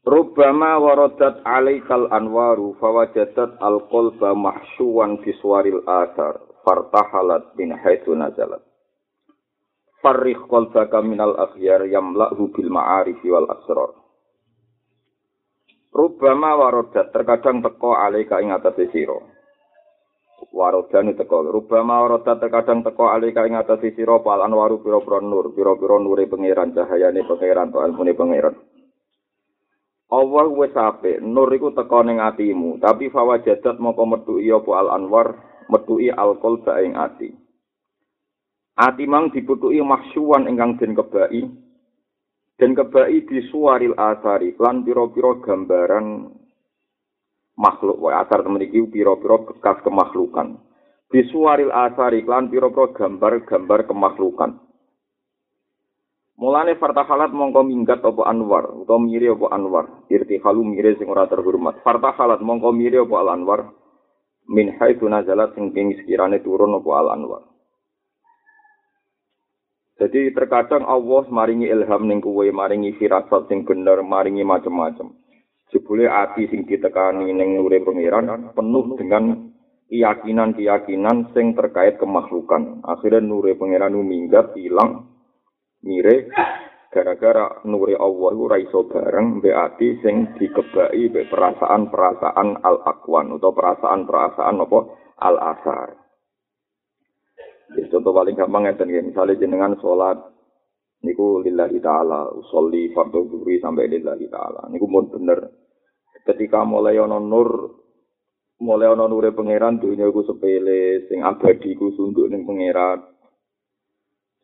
Rubbama waradat alaikal anwaru fawajadat al-qalba biswaril asar fartahalat min haitsu nazalat. Farrikh qalbaka minal akhyar yamla'hu bil ma'arifi wal asrar. Rubbama waradat terkadang teko alaika ing atase sira. Warodan teko. Rubbama waradat terkadang teko alaika ing atase sira pal anwaru pira-pira nur, pira-pira nure pangeran cahayane pangeran to ilmune pangeran. Allah wis apik, nur iku teka ning atimu, tapi fawajadat moko metuki apa al anwar, metuki alkol ing ati. Ati mang diputuki mahsyuwan ingkang den kebai. Den kebai disuaril asari lan pira-pira gambaran makhluk wae asar temen iki pira-pira bekas kemakhlukan. Disuaril asari lan pira-pira gambar-gambar kemakhlukan. Mulane fartahalat mongko minggat apa Anwar utawa miri apa Anwar. Irtihalu miri sing ora terhormat. Fartahalat mongko miri apa Al Anwar min haitsu nazalat sing ing sekirane turun apa Al Anwar. Jadi terkadang Allah maringi ilham ning kuwe maringi firasat sing bener maringi macam-macam jebule ati sing ditekani ning nure pangeran penuh dengan keyakinan-keyakinan sing terkait kemakhlukan. Akhirnya nure pangeran minggat hilang mire gara-gara nuri Allah ora iso bareng mbek ati sing dikebaki mbek perasaan-perasaan al-aqwan utawa perasaan-perasaan apa? Al-asar. Ya, contoh paling gampang ngeten ya, misalnya jenengan sholat niku lillahi ta'ala usolli fardhu dhuhri sampai lillahi ta'ala. Niku mun bener. Ketika mulai ana nur mulai ana nure pangeran dunia iku sepele sing abadi ku sunduk ning pangeran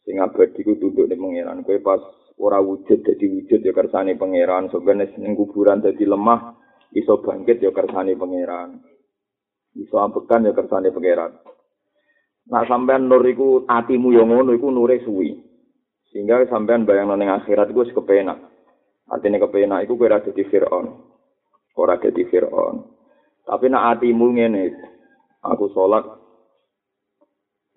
sing abadi ku tunduk ning pangeran. Kowe pas ora wujud dadi wujud ya kersane pangeran. Sebenarnya ning kuburan dadi lemah iso bangkit ya kersane pangeran. Iso ambekan ya kersane pangeran. Nah sampean nur iku atimu yo ngono iku nure suwi. Sehingga sampean bayang ning akhirat iku wis kepenak. Artinya kepenak iku kowe ora dadi Firaun. Ora dadi Firaun. Tapi nak atimu ngene aku sholat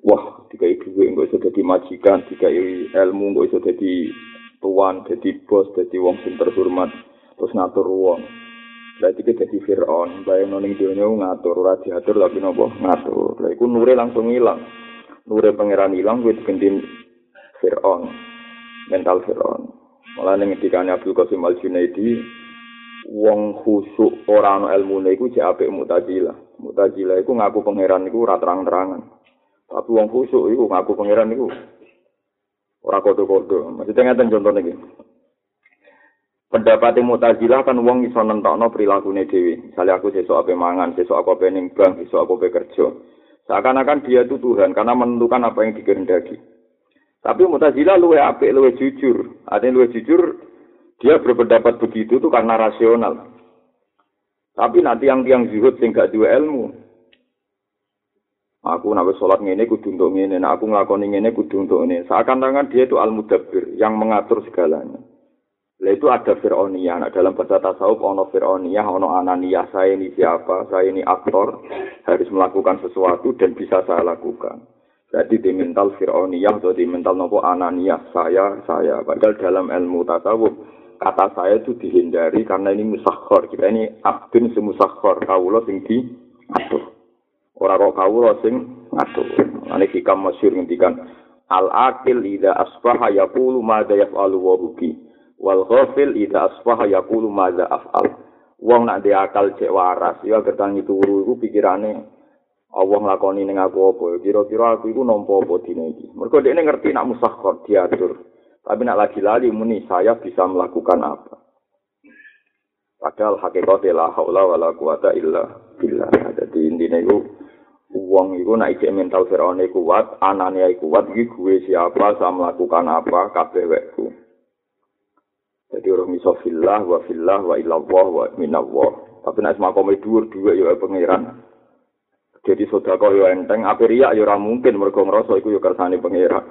wah dikai duwe engko iso dadi majikan dikai ilmu engko iso dadi tuan dadi bos dadi wong sing terhormat terus ngatur wong. Berarti kita dadi Fir'aun bayang ning dunia ngatur ora diatur tapi nopo ngatur. Lha iku nure langsung ilang. Nure pangeran ilang kuwi diganti Fir'aun mental Fir'aun. Malah ning dikane Abdul Qasim Al Junaidi wong khusuk ora ana ilmune iku jek apik mutajilah iku ngaku pangeran iku ora terang-terangan Tapi wong khusuk iku ngaku pangeran iku ora kodo-kodo. Maksudnya ngeten contohnya iki. Pendapat Mu'tazilah kan wong iso nentokno prilakune dhewe. Misalnya aku sesuk ape mangan, sesuk aku ape ning bank, sesuk aku ape kerja. Seakan-akan dia itu Tuhan karena menentukan apa yang dikehendaki. Tapi Mu'tazilah luwe apik, luwe jujur. Artinya luwe jujur, dia berpendapat begitu tuh karena rasional. Tapi nanti yang tiang zuhud sing gak duwe ilmu, Aku nak sholat ngene kudu untuk ngene, nak aku nglakoni ngene kudu untuk ngene. Seakan-akan dia itu al-mudabbir yang mengatur segalanya. Lah itu ada Fir'auniyah. Nah, dalam bahasa tasawuf ono Fir'auniyah, ono Ananiyah. Saya ini siapa? Saya ini aktor. Harus melakukan sesuatu dan bisa saya lakukan. Jadi di mental Fir'auniyah atau di mental nopo Ananiyah. Saya, saya. Padahal dalam ilmu tasawuf, kata saya itu dihindari karena ini musakhor. Kita ini abdun semusakhor. Kaulah sing diatur. Ora kok kawula sing ngatur. Ane hikam masyhur ngendikan al akil ida asbaha yaqulu ma da yaf'alu wa buki wal ghafil ida asbaha yaqulu ma da af'al. Wong nak di akal cek waras, ya gertangi turu iku pikirane Allah nglakoni ning aku apa? Kira-kira aku iku nampa apa dina iki. Mergo dekne ngerti nak musakhkhar diatur. Tapi nak lagi lali muni saya bisa melakukan apa? Padahal hakikatnya la haula wala quwata illa billah. Jadi intinya itu Uang itu naik mental Fir'aun kuat, anaknya kuat, iki gue siapa, saya melakukan apa, kabeh Jadi orang iso fillah wa fillah wa ilallah wa minallah. Tapi nek makome dhuwur dhuwit ya pangeran. Jadi sedekah yo enteng, ape riak yo ora mungkin mergo ngrasa iku yo kersane pangeran.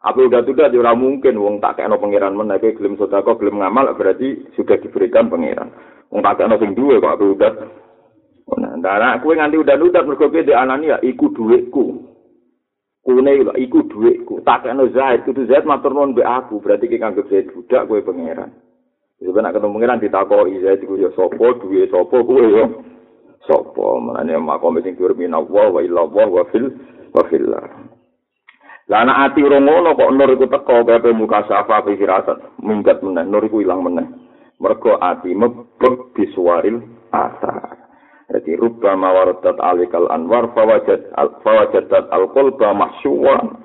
Ape udah udah yo ora mungkin wong tak kekno pangeran men nek gelem sedekah gelem ngamal berarti sudah diberikan pangeran. Wong tak kekno sing duwe kok ape udah. Nah, ndara kowe nganti udah-udah mergo kowe di anani ya iku dhuwitku. Kune iku dhuwitku. Tak kekno Zaid kudu Zaid matur nuwun mbek aku, berarti ki kanggep Zaid budak kowe pangeran. Sebenarnya ketemu pangeran ditakoki Zaid iku yo sapa, duwe sapa kowe yo. sapa menane makom sing dhuwur minallah wa illallah wa fil wa fillah lah anak ati ora ngono kok nur iku teko kabeh muka safa fi firasat minggat meneh nur iku ilang meneh mergo ati mebek disuaril asar Jadi rubba mawaradat alikal anwar fawajad al fawajadat al qalba mahsyuwan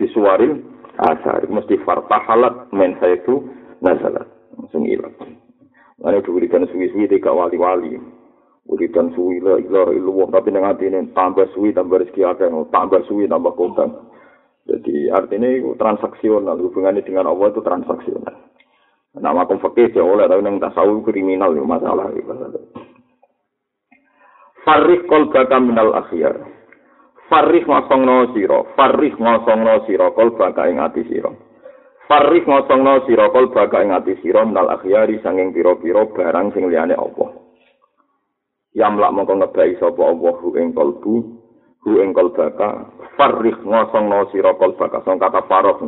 bisuaril asar mesti fartahalat men saitu nazalat langsung ilang. Lalu diberikan suwi-suwi tiga wali-wali. Wiridan suwi la ilaha illallah tapi nang atine tambah suwi tambah rezeki akeh tambah suwi tambah kondang. Jadi artinya itu transaksional hubungannya dengan Allah itu transaksional. Nama fakih ya oleh tapi nang tasawuf kriminal itu masalah itu. Farih kol baka minal akhyar. Farih ngosong no siro. Farih ngosong no siro kol baka ing ati siro. Farih ngosong no siro kol baka ing ati siro minal akhyari sanging piro-piro barang sing liyane Allah. yamlak mongko ngebai sapa Allah hu ing kalbu hu ing kalbaka farih ngosongno sira kalbaka sing kata farah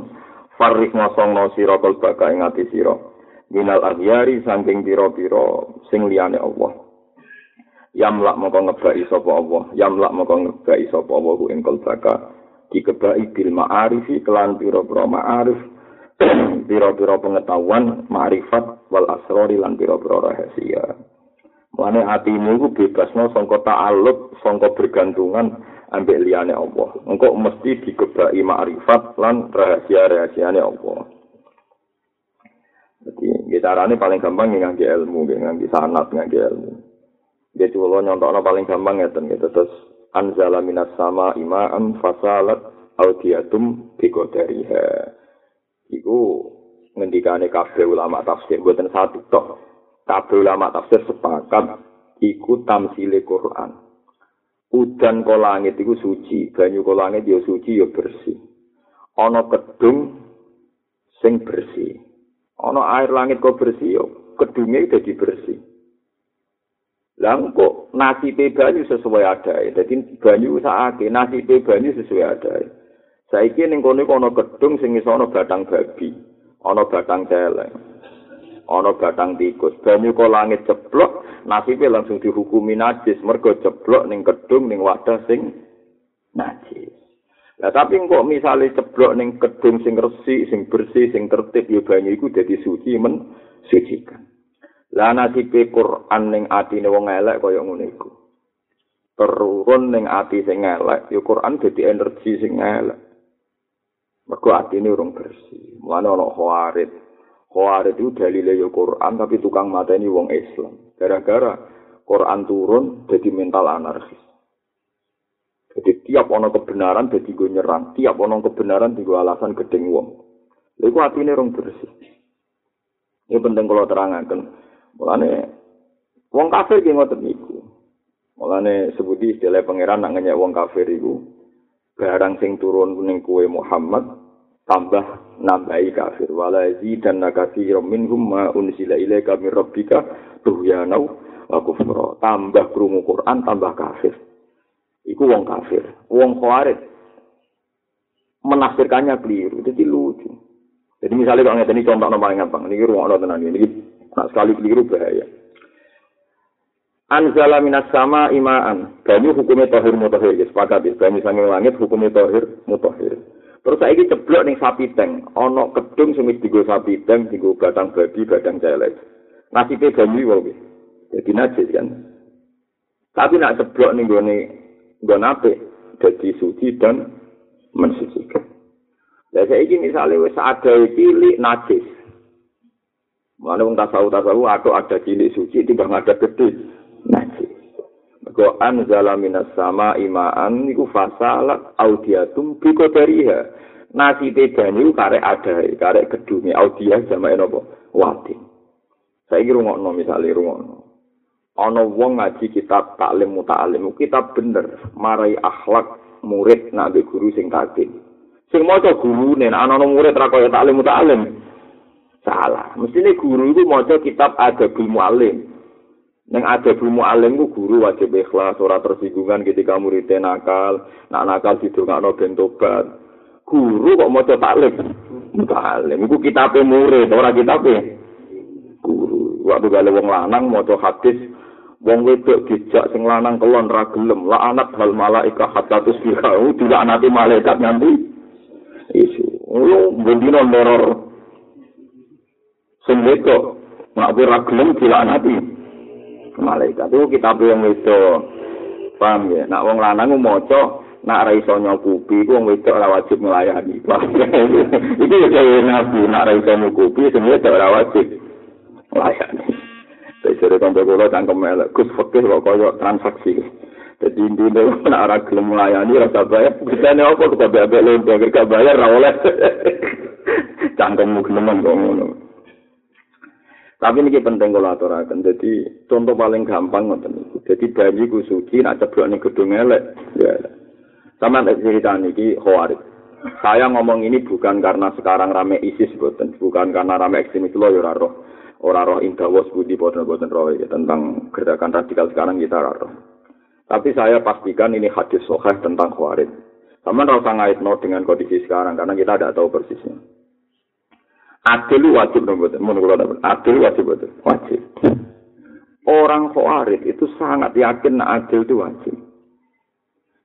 farih ngosongno sira kalbaka ing ati sira minal aghyari saking pira-pira sing liyane Allah yamlak mongko ngebai sapa Allah yamlak mongko ngebai sapa Allah hu ing kalbaka dikebai bil ma'arifi kelan pira-pira ma'arif pira-pira pengetahuan ma'rifat wal asrori lan pira-pira rahasia Mane atimu iku bebasno sangka ta'alluq, sangka bergantungan ambek liyane Allah. Engko mesti digebaki makrifat lan rahasia-rahasiane Allah. Jadi, carane paling gampang ngangge ilmu, ngangge sanat, ngangge ilmu. Dia coba nyontokno paling gampang ngeten gitu. Terus anzala minas sama ima'an fasalat audiatum biqadariha. Iku ngendikane kabeh ulama tafsir mboten satu tok. kabeh ulama tafsir sepakat iku tamsile Quran. Udan ko langit iku suci, banyu ko langit ya suci ya bersih. Ana kedung sing bersih. Ana air langit kok bersih ya kedunge dadi bersih. Lah kok nasibe banyu sesuai adae. Dadi banyu sakake nasibe banyu sesuai adae. Saiki ning kono ana kedung sing iso ana batang babi, ana batang celeng. ana batang tikus banyu kok langit ceblok nasibe langsung dihukumi najis mergo ceblok ning kedung ning wadah sing najis lah tapi kok misale ceblok ning kedung sing resik sing bersih sing tertib ya banyu iku dadi suci men sucikan lah nasibe Quran ning atine wong elek kaya ngono iku turun ning ati sing elek ya Quran dadi energi sing elek mergo atine urung bersih mulane ana khawarit Khawarij itu dalile ya Quran tapi tukang mateni wong Islam. Gara-gara Quran turun jadi mental anarkis. Jadi tiap ono kebenaran jadi gue nyerang, tiap ono kebenaran di alasan gedeng wong. Lalu hati ini orang bersih. Ini penting kalau terangkan. Mulane wong kafir ki ngoten niku. Mulane sebuti istilah pangeran nak ngenyek wong kafir iku barang sing turun ning kue Muhammad tambah nambahi kafir. Wala dan nakatsirum minhum ma unsila ilaika min rabbika tuhyanau kufra. Tambah krungu Quran tambah kafir. Iku wong kafir. Wong khawarij menafsirkannya keliru jadi lucu. Jadi misalnya kalau ngeten contoh paling gampang ini ruang tenan ini nah, sekali keliru bahaya Anzala minas sama imaan. Banyu hukumnya tohir mutahir. Sepakat. Banyu sanging langit hukumnya tohir mutahir. Terus saiki ceblok ning sapi teng, ana kedung wis digo sapi teng, digo batang babi, batang celek. Nasibe banyu wae. Jadi najis kan. Tapi nak ceblok ning gone nggon apik, dadi suci dan mensucikan. Lah saiki misale wis ada cilik najis. Mana wong tasawuf tasawuf atau ada cilik suci timbang ada gede najis. Go anzala minas sama imaan niku fasalat audiatum biko dariha. Nasi banyu karek ada, karek gedungi audia sama enopo wati. Saya kira ngokno misalnya rungokno. ana wong ngaji kitab taklim muta'alim kitab bener marai akhlak murid nak guru sing taklim sing maca nek ana murid ra kaya taklim muta'alim salah mestine guru iku maca kitab adabul muallim Neng ada ilmu alim ku guru wajib ikhlas, ora tersinggungan ketika muridnya nakal, nak nakal situ nggak no bentobat. Guru kok mau taklim, taklim. Ku kitabnya murid, ora kitabnya. Guru, waktu gale wong lanang mau hadis, wong wedok dijak sing lanang kelon ragelem, la anak hal malaika hatta tidak nanti malaikat nanti. Isu, lu bendino neror. Sing wedok, nak ragelem tidak nanti. malaikat itu kita yang itu paham ya nak wong lanang maca nak ra iso nyukupi ku wong wedok ora wajib melayani iki ya kaya nabi nak ra iso nyukupi sing wedok ora wajib melayani saya sudah sampai kula cangkem melek kus fakir kok kaya transaksi. Jadi intinya nak ora gelem melayani rasa bayar. Bisa nih apa? Kita bayar lontong gak bayar ra oleh. Cangkemmu gelem kok ngono Tapi ini penting kalau aturakan. Jadi contoh paling gampang ngoten. Jadi bayi ku suci nak ceblok ning gedung elek. Ya. Sama nek cerita niki khawarit. Saya ngomong ini bukan karena sekarang rame ISIS boten, bukan karena rame ekstremis lo ya roh. Ora roh indawas budi boten boten roh ya tentang gerakan radikal sekarang kita roh. Tapi saya pastikan ini hadis sahih tentang khawarit. Sama ora usah ngaitno dengan kondisi sekarang karena kita tidak tahu persisnya. Adil wajib dong betul. Mau dapat adil wajib betul. Wajib. Orang khawarij itu sangat yakin adil itu wajib.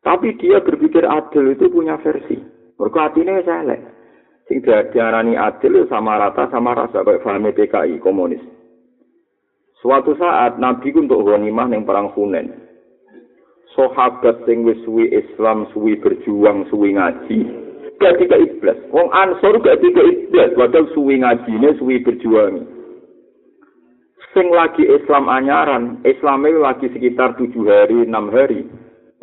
Tapi dia berpikir adil itu punya versi. Mergo atine elek. Sing diarani adil sama rata sama rasa kayak paham PKI komunis. Suatu saat Nabi untuk ghanimah ning perang Hunain. Sahabat sing wis suwi Islam, suwi berjuang, suwi ngaji, gak tiga iblis. Wong ansor gak tiga iblis. Padahal suwi ngajine, suwi berjuang. Sing lagi Islam anyaran, Islamnya lagi sekitar tujuh hari, enam hari.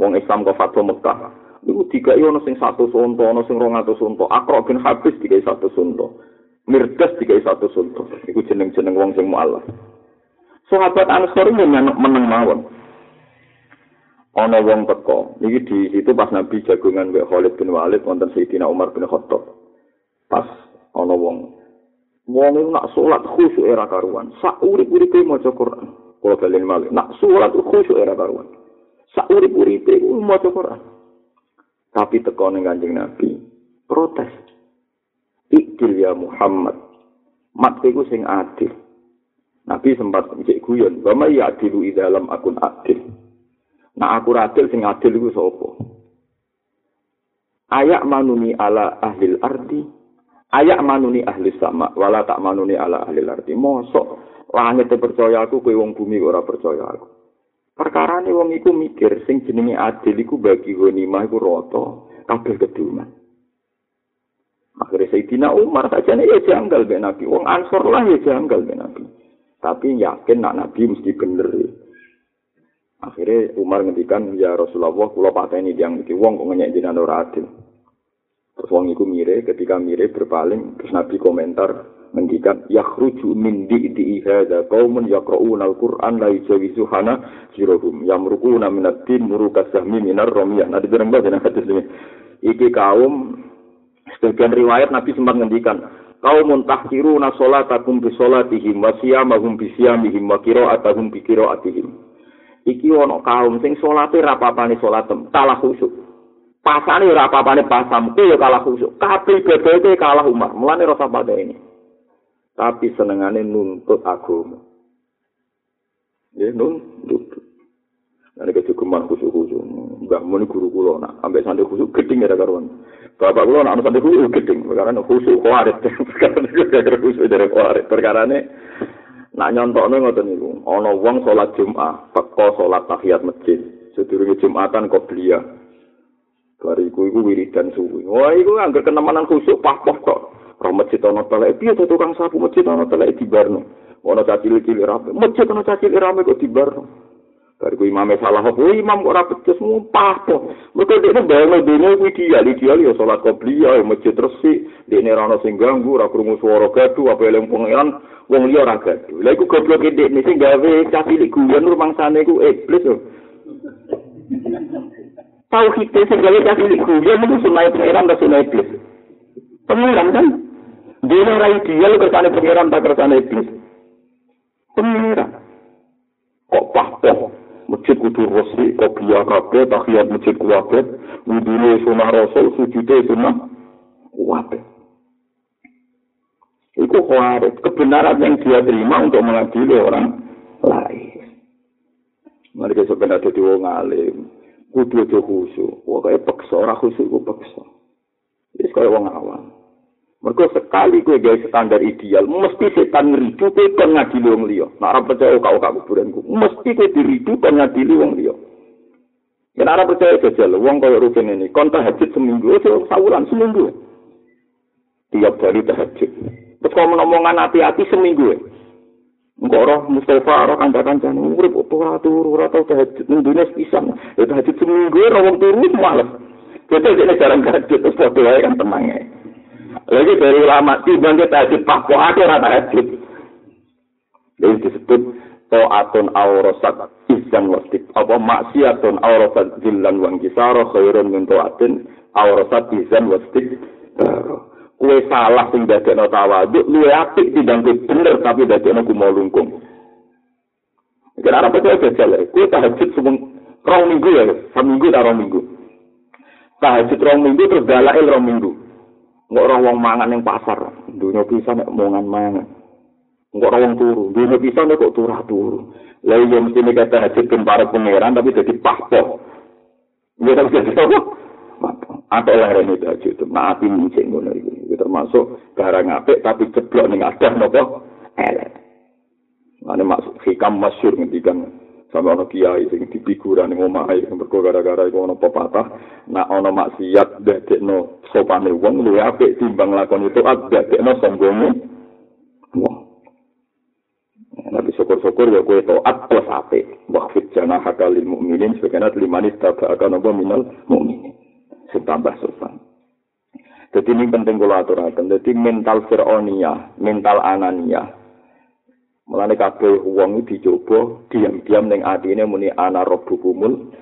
Wong Islam ke Fatwa Mekah. Iku tiga ono sing satu sunto, ono sing rong atau sunto. Akro bin habis tiga satu sunto. Mirdas tiga satu sunto. Iku jeneng-jeneng wong sing mu'alaf. Sahabat Ansor menang mawon. Ana wong teko. Iki di situ pas nabi jagungan mbek Khalid bin Walid wonten Sayyidina Umar bin Khattab. Pas ana wong. Wong nak salat khusyuk era karuan. Sak urip-uripe maca Quran. Kula balen malih. Nak salat khusyuk era karuan. Sak urip-uripe maca Quran. Tapi teko ning Kanjeng Nabi protes. Ikdil ya Muhammad. Mat iku sing adil. Nabi sempat cek guyon, "Wa may ya'dilu dalam akun adil." Nah aku adil sing adil iku sapa? Ayak manuni ala ahli ardi, ayak manuni ahli sama, wala tak manuni ala ahli ardi. Mosok langit percaya aku, kowe wong bumi ora percaya aku. Perkara ini wong iku mikir sing jenenge adil iku bagi ghanimah iku rata kabeh keduman. Akhirnya Sayyidina Umar saja ya janggal Nabi. Wong Ansor lah ya janggal Nabi. Tapi yakin nak Nabi mesti bener. Ya. Akhirnya Umar ngendikan ya Rasulullah kula pateni yang iki wong kok ngenyek jenengan ora adil. Terus wong iku mire ketika mire berpaling terus Nabi komentar ngendikan yakhruju min di di hadza qaumun yaqra'una al-Qur'an la yujawizu hana jirohum yamruquna min ad-din murukas sahmi minar ramiyah. Nah dibilang dengan hadis ini. Iki kaum sebagian riwayat Nabi sempat ngendikan kaumun tahkiruna salatakum bi salatihim wa siyamahum bi siyamihim wa qira'atuhum bi qira'atihim. Iki ana kaum sing salate ra papane salatem kalah khusyuk pasane ora papane pasam ku ya kalah khusyuk kabeh ibadate kalah umar mulane rasa pada ini tapi senengane nuntut agama ya nuntut Nah, ini kecukupan khusyuk-khusyuk. Enggak, mau guru kulo, nak sampai santri khusyuk, geding ya, karuan. Bapak kulo, nak santri khusyuk, geding. Perkara khusyuk, kuarit. Perkara khusyuk dari kuarit. Perkara Nak nyontokno ngoten niku, ana wong salat Jumat, teko salat tahiyat masjid. Sedurunge Jumatan kok belia. Bariku iku wiridan suwi. Wah, iku anggar kenemanan khusuk pah-pah kok. Roh masjid ana telek, piye to tukang sapu masjid ana telek di barno. Ana cacil cilik rame, masjid ana cacil rame kok di Bar ku imame salah apa imam kok ora becus ngumpah po. Mergo dekne bayang dene ku ideal, ideal ya salat qobliyah ya masjid resik, dekne ora ono sing ganggu, ora krungu swara gaduh apa eling pangeran, wong liya ora gaduh. Lah iku goblok dekne sing gawe cah cilik guyon rumangsane ku iblis yo. Tahu kita sing gawe cah cilik guyon iku sunai pangeran ta sunai iblis. Pangeran kan Dene ora ideal kersane pangeran ta kersane iblis. Pangeran. Kok pahpoh masjid kudu resik kopiah kabeh tahiyat masjid kuwabet wudune sunah rasul sujude sunah kuwabet itu khawarit kebenaran yang dia terima untuk mengadili orang lain. Mereka sebenarnya jadi wong alim. Kudu aja khusyuk. Wah kayak peksa. Orang khusyuk ku peksa. Ini kayak wong awam Mergo sekali kowe gawe standar ideal, mesti setan ngridu kowe kon ngadili wong liya. Nek ora percaya kok kok kuburanku, mesti kowe diridu kon ngadili wong liya. Yen ora percaya jajal wong kaya rugen ini, kon tahajud seminggu aja sawulan seminggu. Tiap hari tahajud. Terus kalau ngomongan hati-hati seminggu ya. Engkau roh Mustafa, roh kanca-kancane urip ora turu, ora tau tahajud ning dunia sepisan. Ya tahajud seminggu ora wong turu males. Jadi dia jarang tahajud terus padha wae kan tenang ya. Lagi dari ulama timbang kita tahajud pak kok ada rata tahajud. Jadi disebut to'atun aurosat izan wastik. Apa maksiatun aurosat jillan wang kisaro khairun min to'atin aurosat izan wastik. Kue salah sing dadekno tawaduk, luwe apik timbang bener tapi dadekno kumo lungkung. Kenapa percaya jajal? Kue tahajud semung rong minggu ya, seminggu tak rong minggu. Tahajud rong minggu terus dalail rong minggu. Enggak orang wong mangan yang pasar. Dunia bisa nek omongan mangan. Enggak orang wong turu. Dunia bisa nek kok turah turu. Lalu yang mesti nek kata hajatkan para pangeran tapi jadi pahpo. Dia tapi jadi apa? Atau lah ini itu itu. Nah, api mincing ngono ini. Termasuk barang apik tapi ceblok ning adah nopo. Nah, ini maksud hikam masyur ngendikan sama ono kiai sing dipikuran ning ae mergo gara-gara iku ono pepatah nak ono maksiat dadekno sopane wong luwih apik timbang lakon itu dadekno sombonge wong Nabi syukur-syukur ya kue to'at plus apik. Wahfid jana hakal lil mu'minin sebagainya limanis taba akan apa minal mu'minin. Setambah sopan. Jadi ini penting kalau aturakan. Jadi mental fir'onia, mental anania, Mulane kabeh wong dicoba diam-diam ning atine muni ana rabbukumul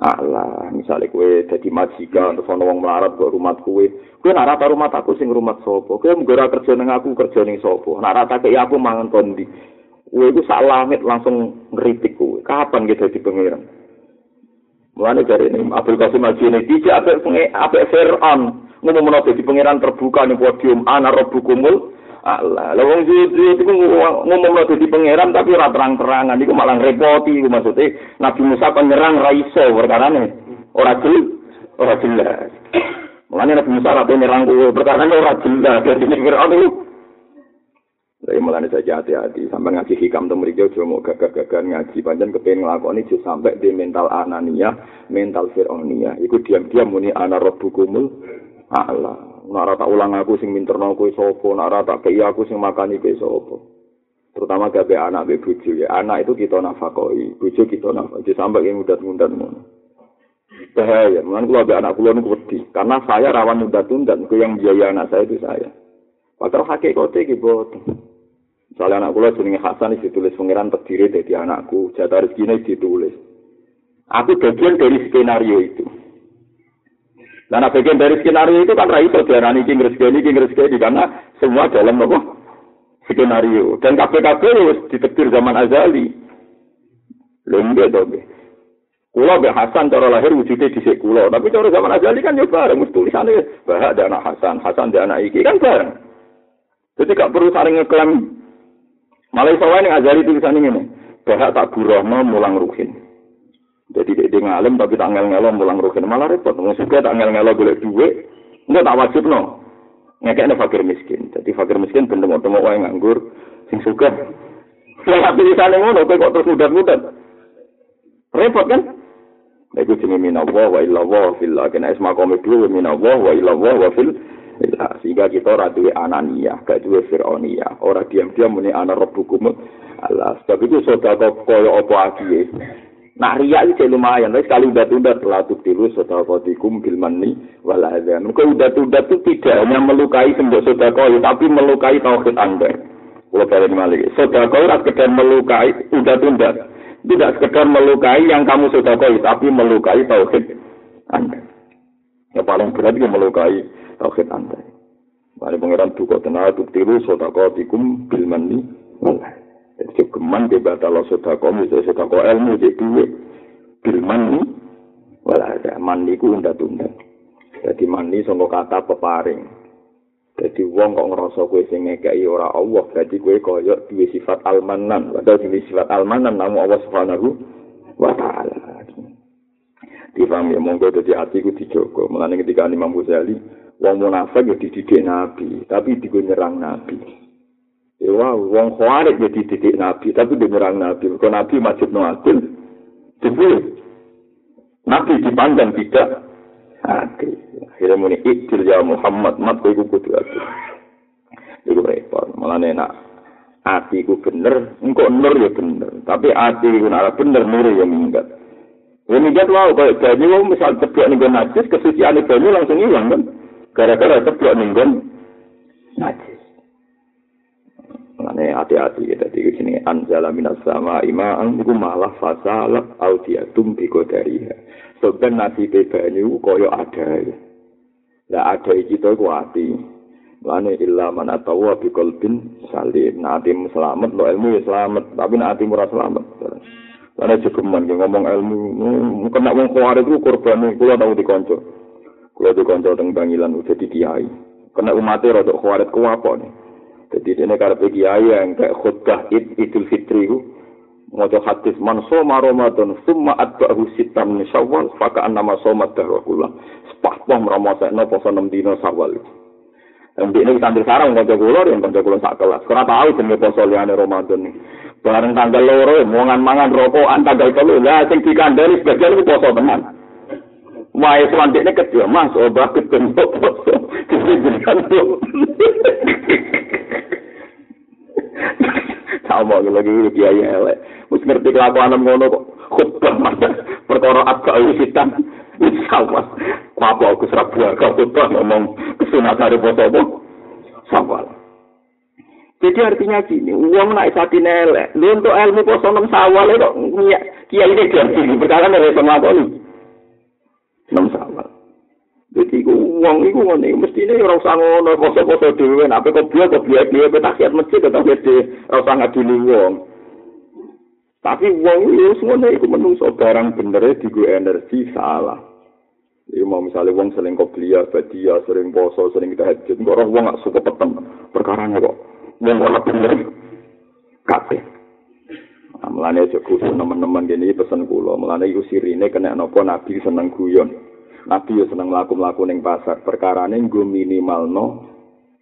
Allah, misalnya kue jadi majikan, terus ono wong melarat ke rumah kue, kue nak rata rumah aku sing rumah sopo, kue menggora kerja neng aku kerja neng sopo, nak rata ke aku mangan kondi, kue itu sak langit langsung ngeritik kue, kapan kita di pangeran? Mulane dari ini Abdul Qasim Al Junaid tidak apa apa Fir'aun. Ngomong menolak di pangeran terbuka nih podium ana rabbukumul Allah. Lah wong suci iku ngomong lho dadi pangeran tapi ora terang-terangan iku malah repoti iku maksude Nabi Musa kan nyerang ra iso perkarane. Ora jelas, ora jelas. Mulane Nabi Musa ora nyerang kuwi perkarane ora jelas dadi Firaun iku. Jadi mulai saja hati-hati sampai ngaji hikam tuh mereka cuma mau gagah-gagah ngaji panjang kepengen ngelakoni itu sampai di mental anania, mental fironia. Iku diam-diam muni ana rabbukumul Allah. Nara tak ulang aku sing minterno kowe sapa, nara tak kei aku sing makani kowe sapa. Terutama gawe anak be bojo ya. Anak itu kita nafakoi, bojo kita nafakoi sampai yang mudat-mudat ngono. Bahaya, mungkin kalau anak kula niku wedi, karena saya rawan mudat-mudat, ku yang biaya anak saya itu saya. Padahal iki boten. Misalnya anak kula jenenge Hasan ditulis pangeran terdiri dari anakku, jatah rezekine ditulis. Aku bagian dari skenario itu. Karena bagian dari skenario itu kan raih perjalanan ini rezeki ini rezeki karena semua dalam apa skenario dan KPKP harus ditetir zaman azali. Lembek dong. Kulo be Hasan cara lahir wujudnya di kulo, tapi cara zaman azali kan ya bareng, mesti tulisannya bahak ada anak Hasan, Hasan ada anak Iki kan bareng. Jadi gak perlu saling ngeklaim. Iso wae azali tulisannya ini, bahak tak burohno mulang ruhin. Jadi dia ngalim tapi tak ngel ngelo mulang rugen malah repot. Juga tak ngel ngelo golek duit, enggak tak wajib no. Ngekekne fakir miskin. Jadi fakir miskin ben tengok-tengok wae nganggur sing hati di sana ngono, kok terus mudat-mudat. Repot kan? Itu jenis minallah wa illallah fil Kena isma kami dulu minallah wa illallah wa fil Sehingga kita ora duwe ananiyah, gak duwe fir'oniyah. Orang diam-diam muni ana rabbukum Allah. Sebab itu saudara kaya apa lagi Nah riak itu lumayan, tapi sekali udah tunda telah tubtilu sodakotikum bil mani wal azan. Maka udah tunda itu tidak hanya melukai sembah sodakoi, tapi melukai tauhid anda. Kalau kalian malik, sodakoi tidak sekedar melukai, udah tunda. Tidak sekedar melukai yang kamu sodakoi, tapi melukai tauhid anda. Yang paling berat itu melukai tauhid anda. Mari pengiran duka tenang tubtilu sodakotikum bil mani wal azan. Jadi geman di batal sodako, misalnya sodako ilmu, di duit. Bilman ni, wala ada. Mandi ku unda-tunda. Jadi mandi sama kata peparing. Jadi wong kok ngerasa kue sing ngekai ora Allah, jadi kue koyok dua sifat almanan. Padahal dua sifat almanan namu Allah subhanahu wa ta'ala. Difaham ya, monggo jadi hati ku dijogo. Mulanya ketika Imam Ghazali, wong munafik ya dididik Nabi, tapi digo nyerang Nabi. Ya wong khawarij ya dididik Nabi, tapi dia nyerang Nabi. Kalau Nabi majid no adil, dipilih. Nabi dipandang tidak adil. Akhirnya muni ikdil ya Muhammad, mat kau kudu adil. Itu repot, malah enak. Ati ku bener, engkau nur ya bener. Tapi ati ku nara bener, nur ya minggat. Ya minggat wow, kalau banyu, misal ceplok nih najis, kesucian banyu langsung hilang kan. Gara-gara ceplok nih najis. Mane hati-hati ya dadi sini anzala minas sama ima'an iku malah fasalak audiatum biko dari Soben nasi banyu koyo ada ya. Lah ada iki to ku ati. Lane illa man atawa bi qalbin salim. Nanti selamat lo ilmu ya selamat, tapi nanti murah selamat. Lane cukuman ngomong ilmu, kena wong kuare itu korban kula tau dikonco. Kula dikonco teng Bangilan udah di kiai. Kena umatnya rodok kuarit ku apa nih? Jadi ini karena kiai yang kayak khutbah id idul fitri itu Mojo hadis man soma Ramadan summa atba'ahu sitam min syawal fakaan nama soma darwakula sepahpah no poso 6 dino syawal Dan ini santri sarang kanca kula yang kanca kula sak kelas. Ora tahu jenenge poso liyane Ramadan nih. Bareng tanggal loro mangan mangan rokokan tanggal telu lah sing dikandani sebagian itu poso tenan. Wae selanjutnya kedua mas obah. Kesenjangan sama lagi kiai elek wis ngerti kelakuan ngono kok khutbah perkara agak wisitan sama apa aku serap buah kau khutbah ngomong kesunat hari foto apa sama jadi artinya gini, uang naik saat ini elek. Lu untuk ilmu poso enam sawal itu, kiai ini sama apa nih? Enam sawal. Jadi uang itu ngene mesti ini ora usah ngono poso-poso dhewe nek kok biya dhewe tak masjid tetep gede ora usah ngadili wong. Tapi wong itu semuanya itu menungso barang bener digo energi salah. Iku mau misalnya wong sering kok belia, badia, sering poso, sering tahajud, kok orang wong gak suka peteng. Perkara kok wong ora bener. Kabeh. Nah, melane aja kudu teman-teman gini pesen kula, melane iku sirine kena napa nabi seneng guyon. Nabi yo seneng mlaku-mlaku ning pasar. Perkarane nggo minimalno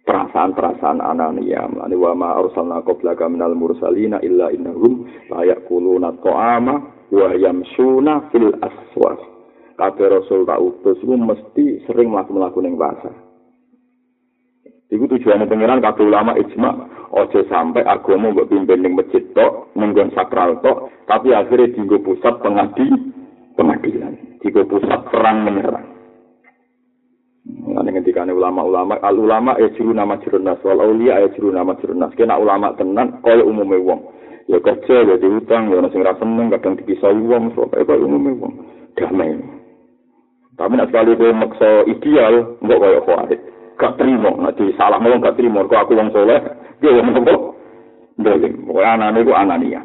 perasaan-perasaan anania. Mane wa ma arsalna qablaka minal mursalina illa innahum la yaquluna ta'ama wa yamsuna fil aswaq. Kabeh rasul tak utus ku mesti sering mlaku-mlaku ning pasar. Iku tujuannya pengiran kabeh ulama ijma ojo sampai agama mbok pimpin ning masjid tok, ning sakral tok, tapi akhirnya dienggo pusat pengadi pengadilan. Tiga pusat perang menyerang. Ini ketika ulama-ulama, al ulama ya jiru nama jerunas, wal aulia ya jiru nama jerunas. Kena ulama tenan, kaya umumnya wong. Ya kerja, ya diutang, ya nasi ngerasa seneng, kadang dipisah wong, soalnya kaya umumnya wong. Damai. Tapi nak sekali gue maksa ideal, enggak kaya khawarit. Gak terima, nanti salah ngomong gak terima. Kau aku wong soleh, dia wong kok. Dolim, pokoknya anak-anak itu anania.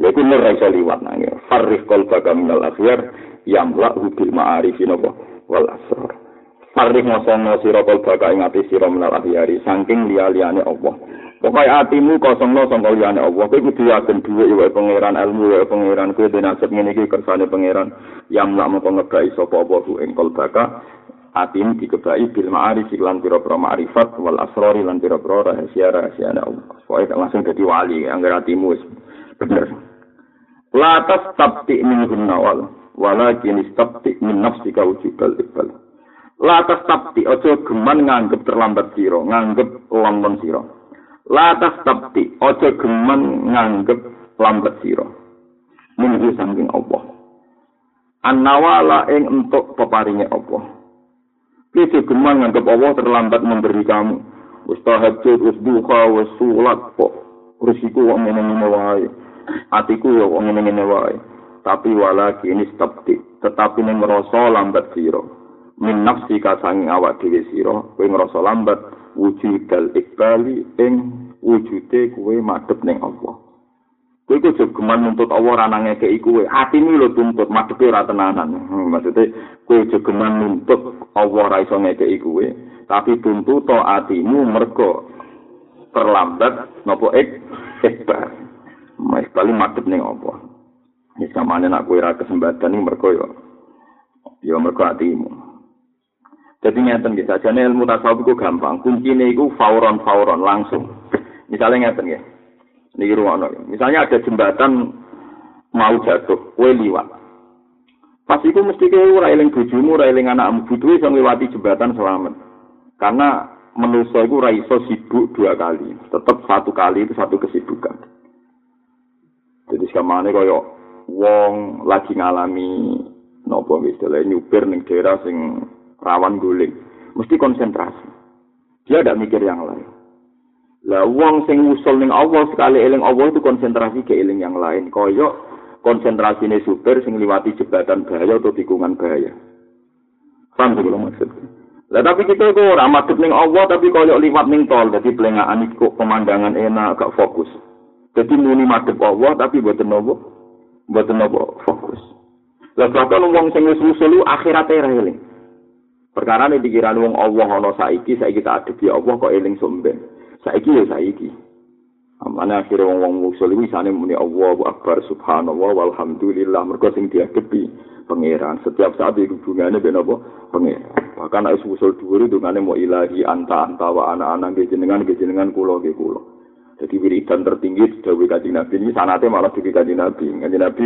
Lha nur iso liwat nang farih qalbaka minal akhyar yamla bil ma'arif napa wal asrar. Farih ngosong sira qalbaka ing ati sira minal saking liya-liyane Allah. Pokoke atimu kosong lo sangka liyane Allah. Kowe kudu yakin dhuwit ya pangeran ilmu ya pangeran kowe dene nasib ngene iki kersane pangeran yamla mengko ngebai sapa apa ing qalbaka atim dikebai bil ma'arif lan pira-pira ma'rifat wal asrar lan pira-pira rahasia-rahasia Allah. Pokoke langsung dadi wali anggar atimu wis bener. Latas tabti min hunnawal, walakin istabti min nafsi kau jubal ibal. Latas tabti, ojo geman nganggep terlambat siro, nganggep lamban siro. Latas tabti, ojo geman nganggep lambat siro. Minggu saking Allah. An-nawala ing entuk peparinge Allah. Kita geman nganggep Allah terlambat memberi kamu. Wis tahajud, wis duha, wis sulat kok. Resiku wong ngene-ngene wae. Atiku ya wong ngene-ngene wae. Tapi wala kini stopti. Tetapi ning ngrasa lambat sira. Min nafsi ka sanging awak dhewe sira, kowe ngrasa lambat wujud dal ikbali ing wujude kowe madhep ning Allah. Kowe iku jogeman nuntut Allah ora nang ngekeki kowe. Atimu lho tuntut madhepe ora tenanan. Hmm, maksude kowe jogeman nuntut Allah ora iso ngekeki kowe, tapi tuntut to atimu mergo terlambat napa ik ikbar. Mas paling madhep ning Allah. Ini samane nak kowe ora kesempatan iki mergo yo yo mergo atimu. Jadi ngeten gitu, aja ilmu tasawuf itu gampang. Kuncinya itu fauron-fauron langsung. Misalnya ngeten ya, ini ruang Misalnya ada jembatan mau jatuh, kue liwat. Pas itu mesti kue railing bujumu, railing anakmu, butuh bisa melewati jembatan selamat. Karena manusia itu raiso sibuk dua kali. Tetap satu kali itu satu kesibukan. Jadi sekarang ini kaya wong lagi ngalami nopo misalnya nyupir ning daerah sing rawan guling. Mesti konsentrasi. Dia tidak mikir yang lain. Lah wong sing usul ning Allah sekali eling Allah itu konsentrasi ke eling yang lain. Koyok konsentrasine supir sing liwati jembatan bahaya atau tikungan bahaya. Paham sih kalau maksud. Lah tapi kita itu ora madhep ning Allah tapi koyok liwat ning tol dadi pelengahan iku pemandangan enak gak fokus. Jadi muni madhep Allah tapi boten nopo boten nopo fokus. Lah bahkan wong sing wis usul akhirate ra eling. Perkara ini pikiran wong Allah ana saiki, saiki tak adepi Allah kok eling somben. Saiki ya saiki. Amane akhire wong wong usul iki sane muni Allah Akbar subhanallah walhamdulillah mergo sing diadepi pangeran. Setiap saat iki hubungane ben apa? Pangeran. Bahkan nek usul dhuwur dungane mau ilahi anta anta wa ana ana nggih jenengan nggih jenengan kula nggih kula. Jadi wiridan tertinggi dawuh kanjeng Nabi. Ini sanate malah dhewe kanjeng Nabi. Kanjeng Nabi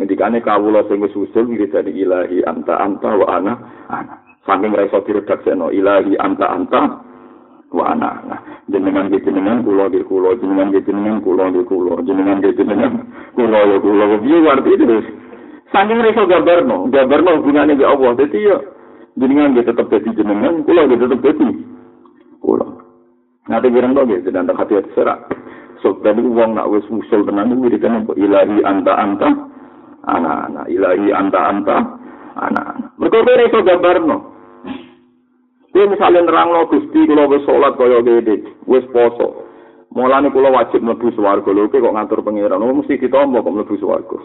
ngendikane kawula sing wis usul wiridan ilahi anta anta wa ana ana. saking ra iso diredaksekno ilahi anta anta wa ana. Nah, jenengan ge jenengan kula ge kula. Jenengan ge jenengan kula ge kula. Jenengan ge jenengan kula yo kula. Piye arti itu saking ra iso gambarno gambarno hubungane Allah. Dadi yo jenengan tetep dadi jenengan ge tetep dadi kula Nanti bilang dong ya, dan hati hati serak. So, tadi uang nak wes usul tenan itu wiridan ilahi anta anta, anak-anak, ilahi anta anta, anak-anak. Mereka beri so gambar no. Kuwi misale nerangno Gusti kula wis salat kaya ngene, wis poso. Mulane kula wajib mlebu swarga lho, kok ngatur pangeran, oh mesti ditampa kok mlebu swarga.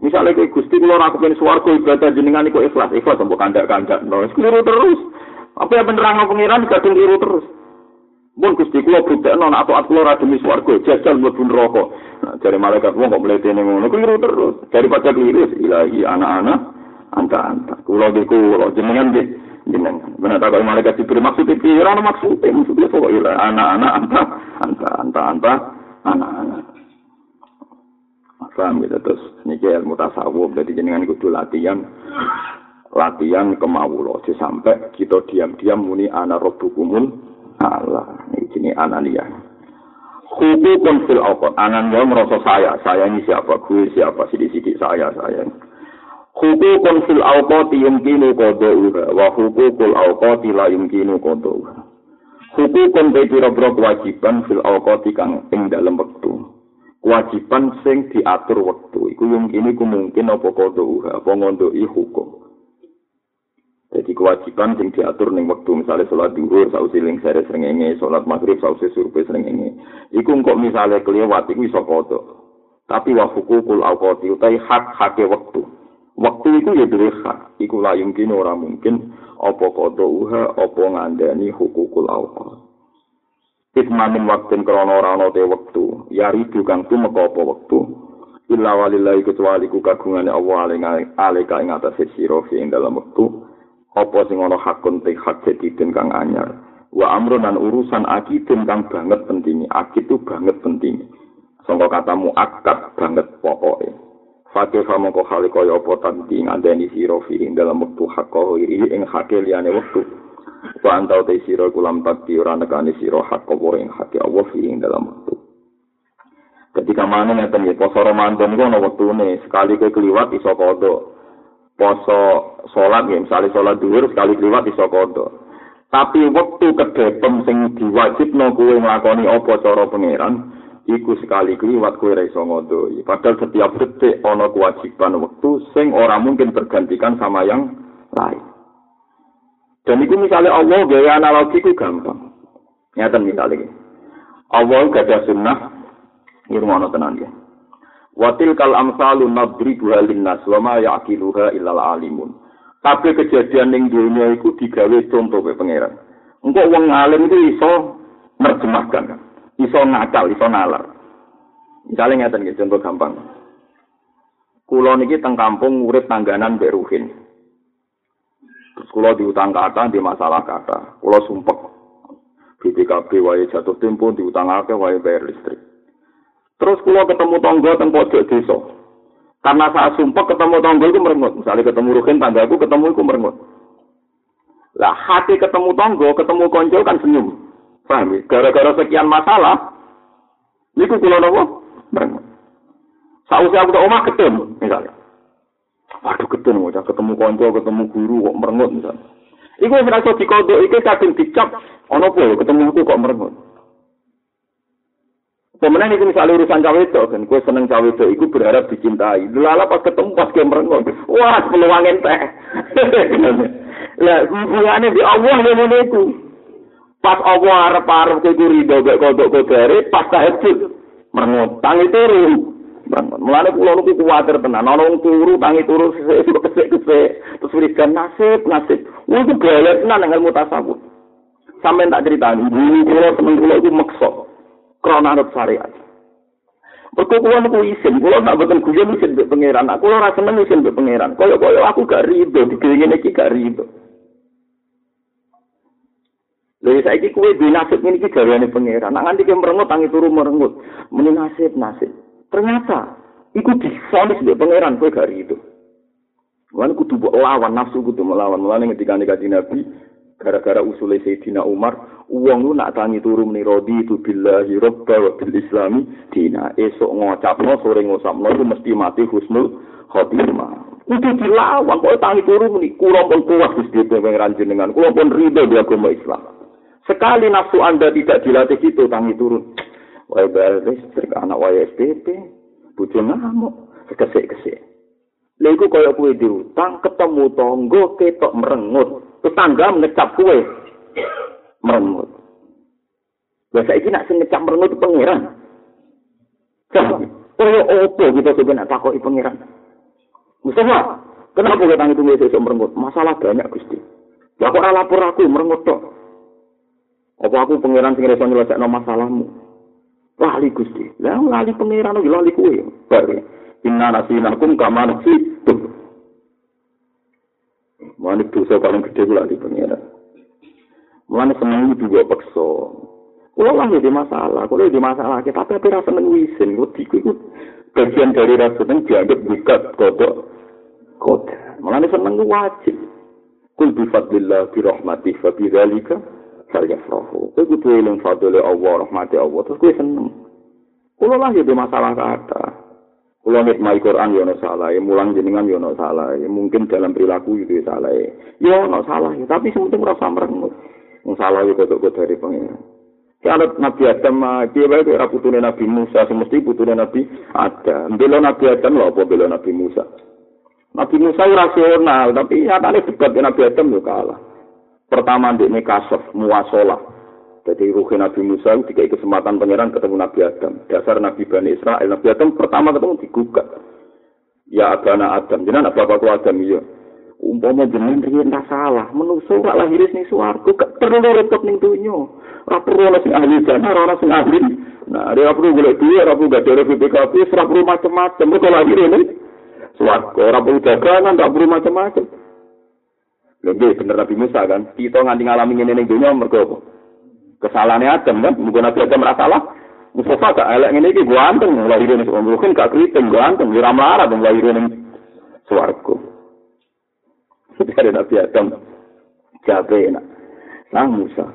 Misale kowe Gusti kula ora kepen swarga ibadah jenengan iku ikhlas, ikhlas mbok kandak-kandak. Wis keliru terus. Apa yang nerangno pangeran kadung keliru terus. Mun Gusti kula budekno nek atuat kula ora demi swarga, jajal mlebu neraka. Nah, jare malaikat wong kok mletene ngono, keliru terus. Daripada keliru, ilahi anak-anak, anta-anta. Kula ge kula jenengan ge jenengan. Benar tak kalau malaikat diberi maksud itu, ya orang maksudnya, maksudnya pokoknya anak-anak, anta, anta, anta, anta, anak-anak. Paham gitu terus ini ilmu tasawuf jadi jenengan kudu latihan latihan kemaulo sampai kita diam-diam muni anak robukumun Allah. Ini jenis anania hukukun fil awqat anan merasa saya. Saya ini siapa? Gue siapa? Sidik-sidik saya saya hukukun fil awqati yumkinu qada'uha wa hukukul awqati la yumkinu qada'uha hukukun te pira-pira kewajiban fil awqati kang ing dalem wektu. Kewajiban sing diatur wektu. Iku yumkinu ku mungkin apa qada'uha apa ngondoki hukum Jadi kewajiban sing diatur ning wektu misalnya sholat duhur sausi ling sere srengenge, sholat maghrib sausi surpe srengenge. Iku kok misalnya kelewat iku iso kodok. Tapi wa hukukul awqati utai hak hake wektu. Waktu itu ya duwe hak, iku la yumkin ora mungkin apa kodo uha apa ngandani hukukul awqat. Ismanin waktin krono rano te waktu, ya ridu kang tumeka apa waktu. Illa walillahi kecuali ku kagungane Allah alika ing atas sira ing dalam waktu. Apa sing ana hakun te hak jediden kang anyar. Wa amrun dan urusan akidin kang banget penting. Akid itu banget penting. Sangka katamu akad banget pokoknya. Fakir sama kau hal kaya apa tanti ngandani siro fi ing dalam waktu hak kau iri ing hake liane waktu. Wa antau te siro kulam takti ora nekani siro hak kau ing hake Allah fi ing dalam waktu. Ketika mana ngeten ya, poso Ramadan itu ada waktu sekali ke keliwat iso kodo. Poso sholat ya, misalnya sholat duhur sekali keliwat iso kodo. Tapi waktu kedepem sing diwajibno kuwe nglakoni apa cara pangeran, iku sekali kliwat kuwe ra iso ngodoi. Padahal setiap detik ana kewajiban waktu sing ora mungkin tergantikan sama yang lain. Dan itu misalnya Allah gaya analogi ku gampang. Nyata misalnya. Allah gak ada sunnah. Ini rumah tenan ya. Watil kal amsalu nadribuha linnas wa ma ya'kiluha illal alimun. Tapi kejadian ning dunia itu digawe contoh ke pangeran. Engkau wong alim itu iso nerjemahkan, iso ngakal, iso nalar. Misalnya ngeten gitu, contoh gampang. Kulo niki teng kampung urip tangganan mbek Ruhin. Terus kulo diutang kata di masalah kata. Kulo sumpek. BPKB wae jatuh tempo diutang akeh wae bayar listrik. Terus kulo ketemu tonggo teng pojok desa. Karena saat sumpah ketemu tonggo itu merengut. Misalnya ketemu Ruhin, tanggaku ketemu itu merengut. Lah hati ketemu tonggo, ketemu konco kan senyum. Paham ya? Gara-gara sekian masalah, ini kulo nopo merengut. Sausnya aku tak omah ketemu, misalnya. Waduh ketemu, ketemu konco, ketemu guru kok merengut misalnya. Iku merasa dikodok, iku kadang dicap, po, ketemu aku kok merengut. Pemenang itu misalnya urusan cawe itu, kan gue seneng cawe itu, gue berharap dicintai. Lala pas ketemu pas gue merengut, wah peluang ente. Lah, hubungannya di Allah yang itu. Pas Allah harap harap ke gue ridho gak kodok kodare, pas tahajud merengut, tangi turu. Mulane kula niku kuwatir tenan, ana wong turu tangi turu kesek-kesek, terus wiridan nasib, nasib. Wong itu balik tenan ilmu tasawuf. Sampai tak ceritani, dulu kula temen kula itu maksud. Krana anut syariat. Mergo kula niku isin, kula tak boten guyon isin mbek pangeran. Aku ora seneng isin mbek pangeran. Kaya-kaya aku gak rido digelingin iki gak rido. Lha saiki kuwe duwe nasib ngene iki gaweane pangeran. Nak nganti ke merengut tangi turu merengut. Meni nasib nasib. Ternyata iku difonis mbek pangeran kowe gak rido. Wan kudu lawan nafsu kudu melawan. Mulane ketika nikah Nabi, gara-gara usule Sayyidina Umar uang lu nak tangi turu meni rodi itu billahi robba wa bil islami. Dina esok ngocapno sore ngosapno itu mesti mati husnul khotimah. Itu dilawan kok tangi turu meni kula pun kuat Gusti pangeran jenengan. Kula pun ridho di agama Islam. Sekali nafsu anda tidak dilatih itu tangi turun. Wae bel listrik anak wae SPP bojo ngamuk kesek-kesek Lha iku kaya kuwi diutang ketemu tangga ketok merengut tetangga ngecap kue merengut. Biasa ini nak ngecap merengut itu pangeran. Kaya opo kita sebenarnya takoi pangeran. Mustafa, kenapa kita tunggu sesuatu merengut? Masalah banyak gusti. Ya kok lapor aku merengut tok. Apa aku pangeran sing iso nyelesaikno masalahmu? Lali gusti. Lah lali pangeran lali kue. Bar. Inna nasinakum kama nasitum. Mulane dosa paling gede kula di pengira. Mulane seneng juga pekso. Kulo lah di masalah, kulo di masalah kita tapi rasa seneng wisin, wedi ku bagian dari rasa seneng dianggap buka kodok kode. Mulane seneng wajib. Kul bi fadlillah bi rahmatih fa bi dzalika falyafrahu. Kowe kudu eling fadlile Allah, rahmati Allah, terus kowe seneng. Kulo lah di masalah kata. Kulo ngitmai Quran yo ono salah, mulang jenengan yo ono salah, mungkin dalam perilaku itu salah. Yo ono salah, tapi sementing ora samrengut. Wong salah itu kok dari pengiran. Kalau Nabi Adam, dia baik ora putune Nabi Musa, semesti putune Nabi Adam. Bela Nabi Adam lho apa bela Nabi Musa. Nabi Musa rasional, tapi nyatane debat Nabi Adam yo kalah. Pertama ndekne kasaf muasalah. Jadi ruhi Nabi Musa itu kesempatan pangeran ketemu Nabi Adam. Dasar Nabi Bani Israel. Nabi Adam pertama ketemu digugat. Ya Abana Adam. Anak bapakku Adam iya. Umpama jenengan riyen tak salah, menungso gak lahir ning swarga, gak perlu repot ning donya. Ora perlu ana sing ahli jana, ora ana sing ahli. Nah, dia ora perlu golek duit, ora perlu gak ada BPKP, ora perlu macam-macam. Mergo lahir ning swarga, ora perlu dagangan, tak perlu macam-macam. Lha bener Nabi Musa kan, kita nganti ngalami ngene ning mergo apa? Kesalahannya Adam kan, mungkin Nabi Adam merasa salah. Mustafa gak elek ini iki gua anteng lahir ini mungkin gak keriting gua anteng ora melarat dong lahir ini swarga. Dari Nabi Adam jabe enak. Sang Musa,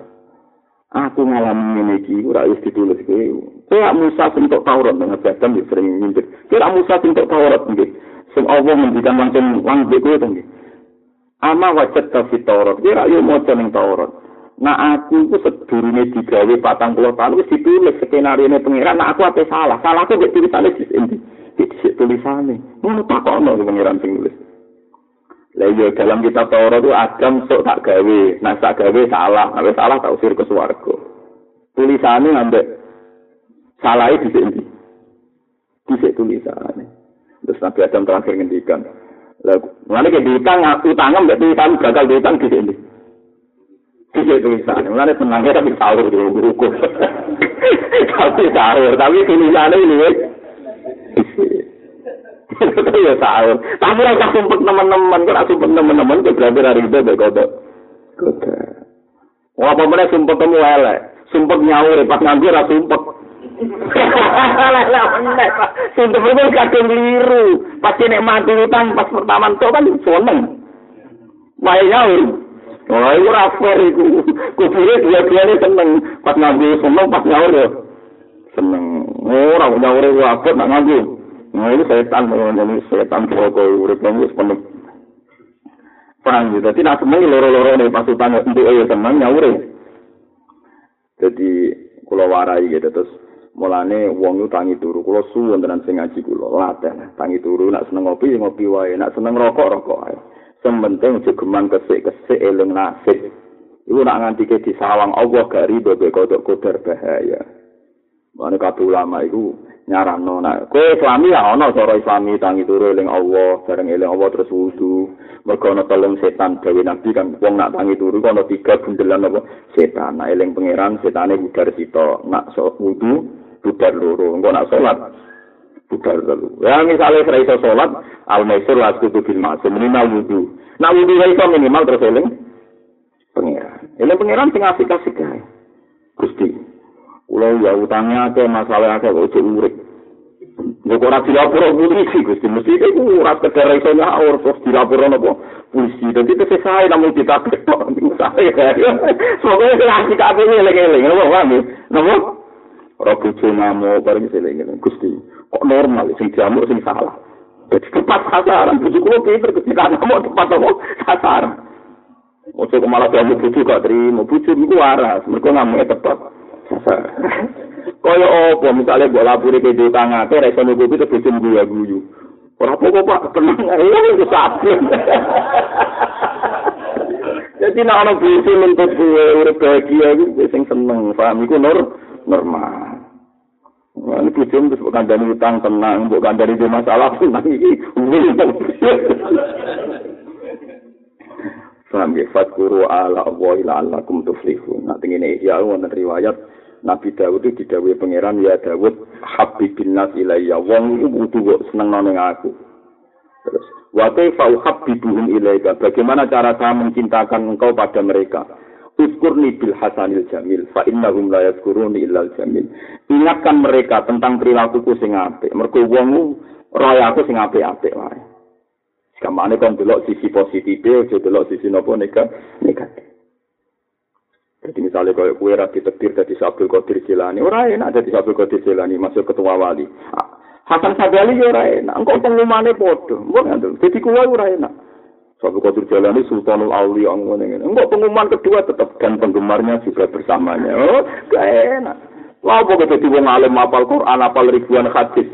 aku ngalami ini iki ora wis ditulis kowe. Kira Musa tok Taurat dengan Adam sering nyindir. Kira Musa tok Taurat nggih. Sing Allah ngendikan langsung lang kowe to nggih. Ama wajat ta fi Taurat. Kira yo maca ning Taurat. Nah aku ku sedurunge digawe patang puluh tahun wis ditulis skenario ini pengiran. Nah aku apa salah? Salahku mek tulisane di sini. Di tulisane. Ngono takono pengiran sing nulis. Lah iya dalam kitab Taurat itu Adam sok tak gawe. Nah tak gawe salah. Nah salah tak usir ke swarga. Tulisane ambek salah di sini. Di sini tulisannya. Terus Nabi Adam terakhir ngendikan. Lalu, mana ke diutang, utang nggak diutang, gagal diutang di sini. Di sini tulisannya. Mana tenangnya tapi sahur di buku. tapi sahur, tapi tulisannya ini. Itu ya sahur. Tapi rasa sumpet teman-teman, kan sumpet teman-teman, berarti hari itu kodok. Kodok. Wah, mana sumpet temu elek. Sumpet nyaur, pas nganggur, sumpet. Sinten itu kadang liru. Pas nek mati utang pas pertama itu kan seneng. Wae nyaur. Oh, itu rafael itu. Kubure dua-duanya seneng. Pas ngambil seneng, pas nyaur ya. Seneng. Oh, orang nyaur itu apa, nak ngambil. Nah, ini setan. Ini setan pokok urip ini sepenuh. Paham gitu. Nak seneng loro-loro nih pas utang. Untuk ayo seneng nyaur Jadi, kalau warai gitu. Terus, Mulane wong tangi turu, kula suwun tenan sing ngaji kula, laten. Tangi turu nak seneng ngopi, ngopi wae, nak seneng rokok, rokok wae. Sementing aja geman kesik-kesik eling nasib. Iku nak nganti ke disawang Allah gak riba be kodok kodar bahaya. Mulane kabeh ulama iku nyarano nak kowe islami ya ana cara islami tangi turu eling Allah, bareng eling Allah terus wudu. Mergo ana telung setan gawe nabi kan wong nak tangi turu ana tiga bundelan apa setan. Nak eling pangeran setane budar sito, nak so, wudu budar loro. Engko nak salat budar telu. Ya misalnya ora iso salat, al maisur la kudu bil ma'sum minimal wudu. Nak wudu ora iso minimal terus eling pangeran. Eling pangeran sing asik-asik ae. Gusti. Kula ya utangnya ke masalah akeh kok urip. Nek ora dilapor polisi Gusti, mesti iku ora sekedar iso nyaur terus dilapor napa polisi. Dadi kese sae namun kita ketok sae. Soale asik kabeh eling-eling, napa paham? Napa? ora bojo namo bareng seling Gusti kok normal sing jamuk sing salah. Jadi tepat sasaran bojo kulo pinter ketika namo tepat apa sasaran. Ojo kok malah jamu bojo gak terima. Bojo niku waras mergo namo tepat sasaran. Kaya apa misalnya mbok lapuri ke dhewe tangate ra iso nutupi terus bojo guyu guyu ora apa pak tenang. Ae itu sapi Jadi nak ana bojo nuntut gue urip bahagia iku sing seneng, paham? Iku nur normal. Ini bujum terus bukan dari utang tenang, bukan dari dia masalah tenang ini. Paham ya, fatkuru ala Allahi la'allakum tuflihun. Nah, ini ya, wonten riwayat Nabi Dawud itu didawai pangeran ya Dawud habibin nas ilayya. Wong itu butuh kok seneng noneng aku. Terus wa kaifa uhabbibuhum ilayka? Bagaimana cara saya mencintakan engkau pada mereka Uskurni bil hasanil jamil fa innahum la yadhkuruni illal jamil. Ingatkan mereka tentang perilakuku sing apik. Mergo wong raya aku sing apik-apik wae. Kamane kon delok sisi positif aja delok sisi nopo negatif. Jadi misalnya kalau kue rati tetir dari Sabdul Qadir Jilani, orang enak dari Sabdul Qadir Jilani masuk ketua wali. Hasan Sadali ya orang enak, engkau pengumumannya bodoh, enggak Jadi kue orang enak. Suatu Qadir Jalani Sultanul Aulia ngene Enggak pengumuman kedua tetap dan penggemarnya juga bersamanya. Oh, gak enak. Wah, apa kita wong alim apal Quran, apal ribuan hadis.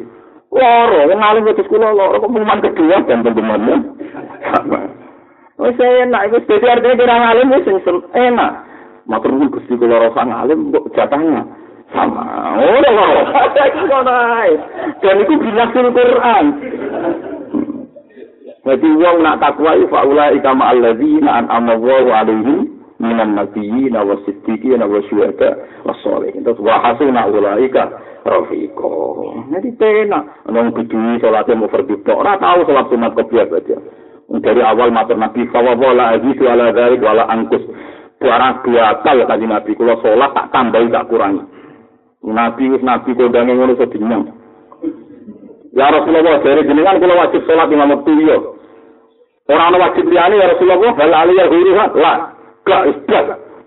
Loro, wong alim wis kula loro pengumuman kedua dan penggemarnya sama. Wis enak, wis dadi artinya kira alim wis enak. Matur nuwun Gusti kula rasa ngalim kok jatahnya sama. Oh, loro. Dan itu binasul Quran. Jadi wong nak takwa iku faula ika ma alladzina an'ama Allahu alaihim minan nabiyyin wa siddiqin wa syuhada wa sholihin. Terus wa hasuna ulaika rafiqa. Jadi pena nang kudu salat mau fardhu tok ora tau salat sunat kopiah aja. Dari awal matur Nabi alaihi wa ala wala angkus. Barang dua kali tadi Nabi kula salat tak tambahi tak kurangi. Nabi nabi kondange ngono sedinyang. Ya Rasulullah, dari jenengan kula wajib salat lima waktu yo. Ora ana wajib liyane ya Rasulullah, hal ali ya huruha, la. Gak isbat.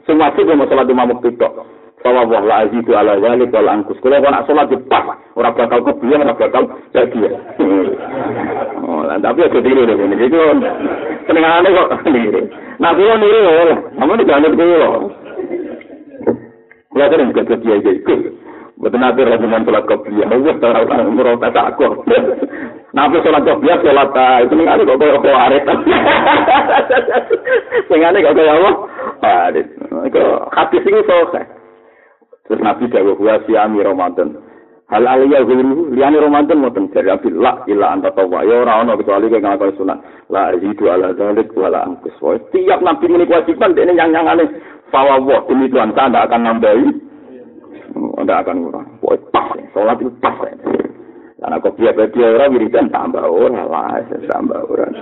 Sing wajib mau salat lima waktu tok. Sawa wah la azidu ala zalik wal angkus. Kalau kau nak sholat pas, orang bakal kebiang, orang bakal jadi. oh, tapi ada diri deh ini. Itu pendengarannya kok diri. Nah, kalau diri ya, kamu di jalan itu ya. Kalau kan aja ikut. Betul nanti dengan sholat kebiang, Allah tahu merota takut. Nabi sholat kebiang, sholat itu nih kok kau arit. Sehingga kok kau apa? Arit. Kau hadis ini selesai. Terus Nabi dawuh wa siami Ramadan. Hal aliyah guru liyane Ramadan ngoten dari Nabi la illa anta tawwa ya ora ono kecuali kowe ngakoni sunat. La zidu ala dzalik wa la angkus. Tiap Nabi ini kewajiban dene yang nyangane fawawa demi Tuhan saya tidak akan nambahi. Tidak akan kurang. Pas. Sholat itu pas. Karena kok dia-dia orang wiridan tambah orang lah. Tambah orang.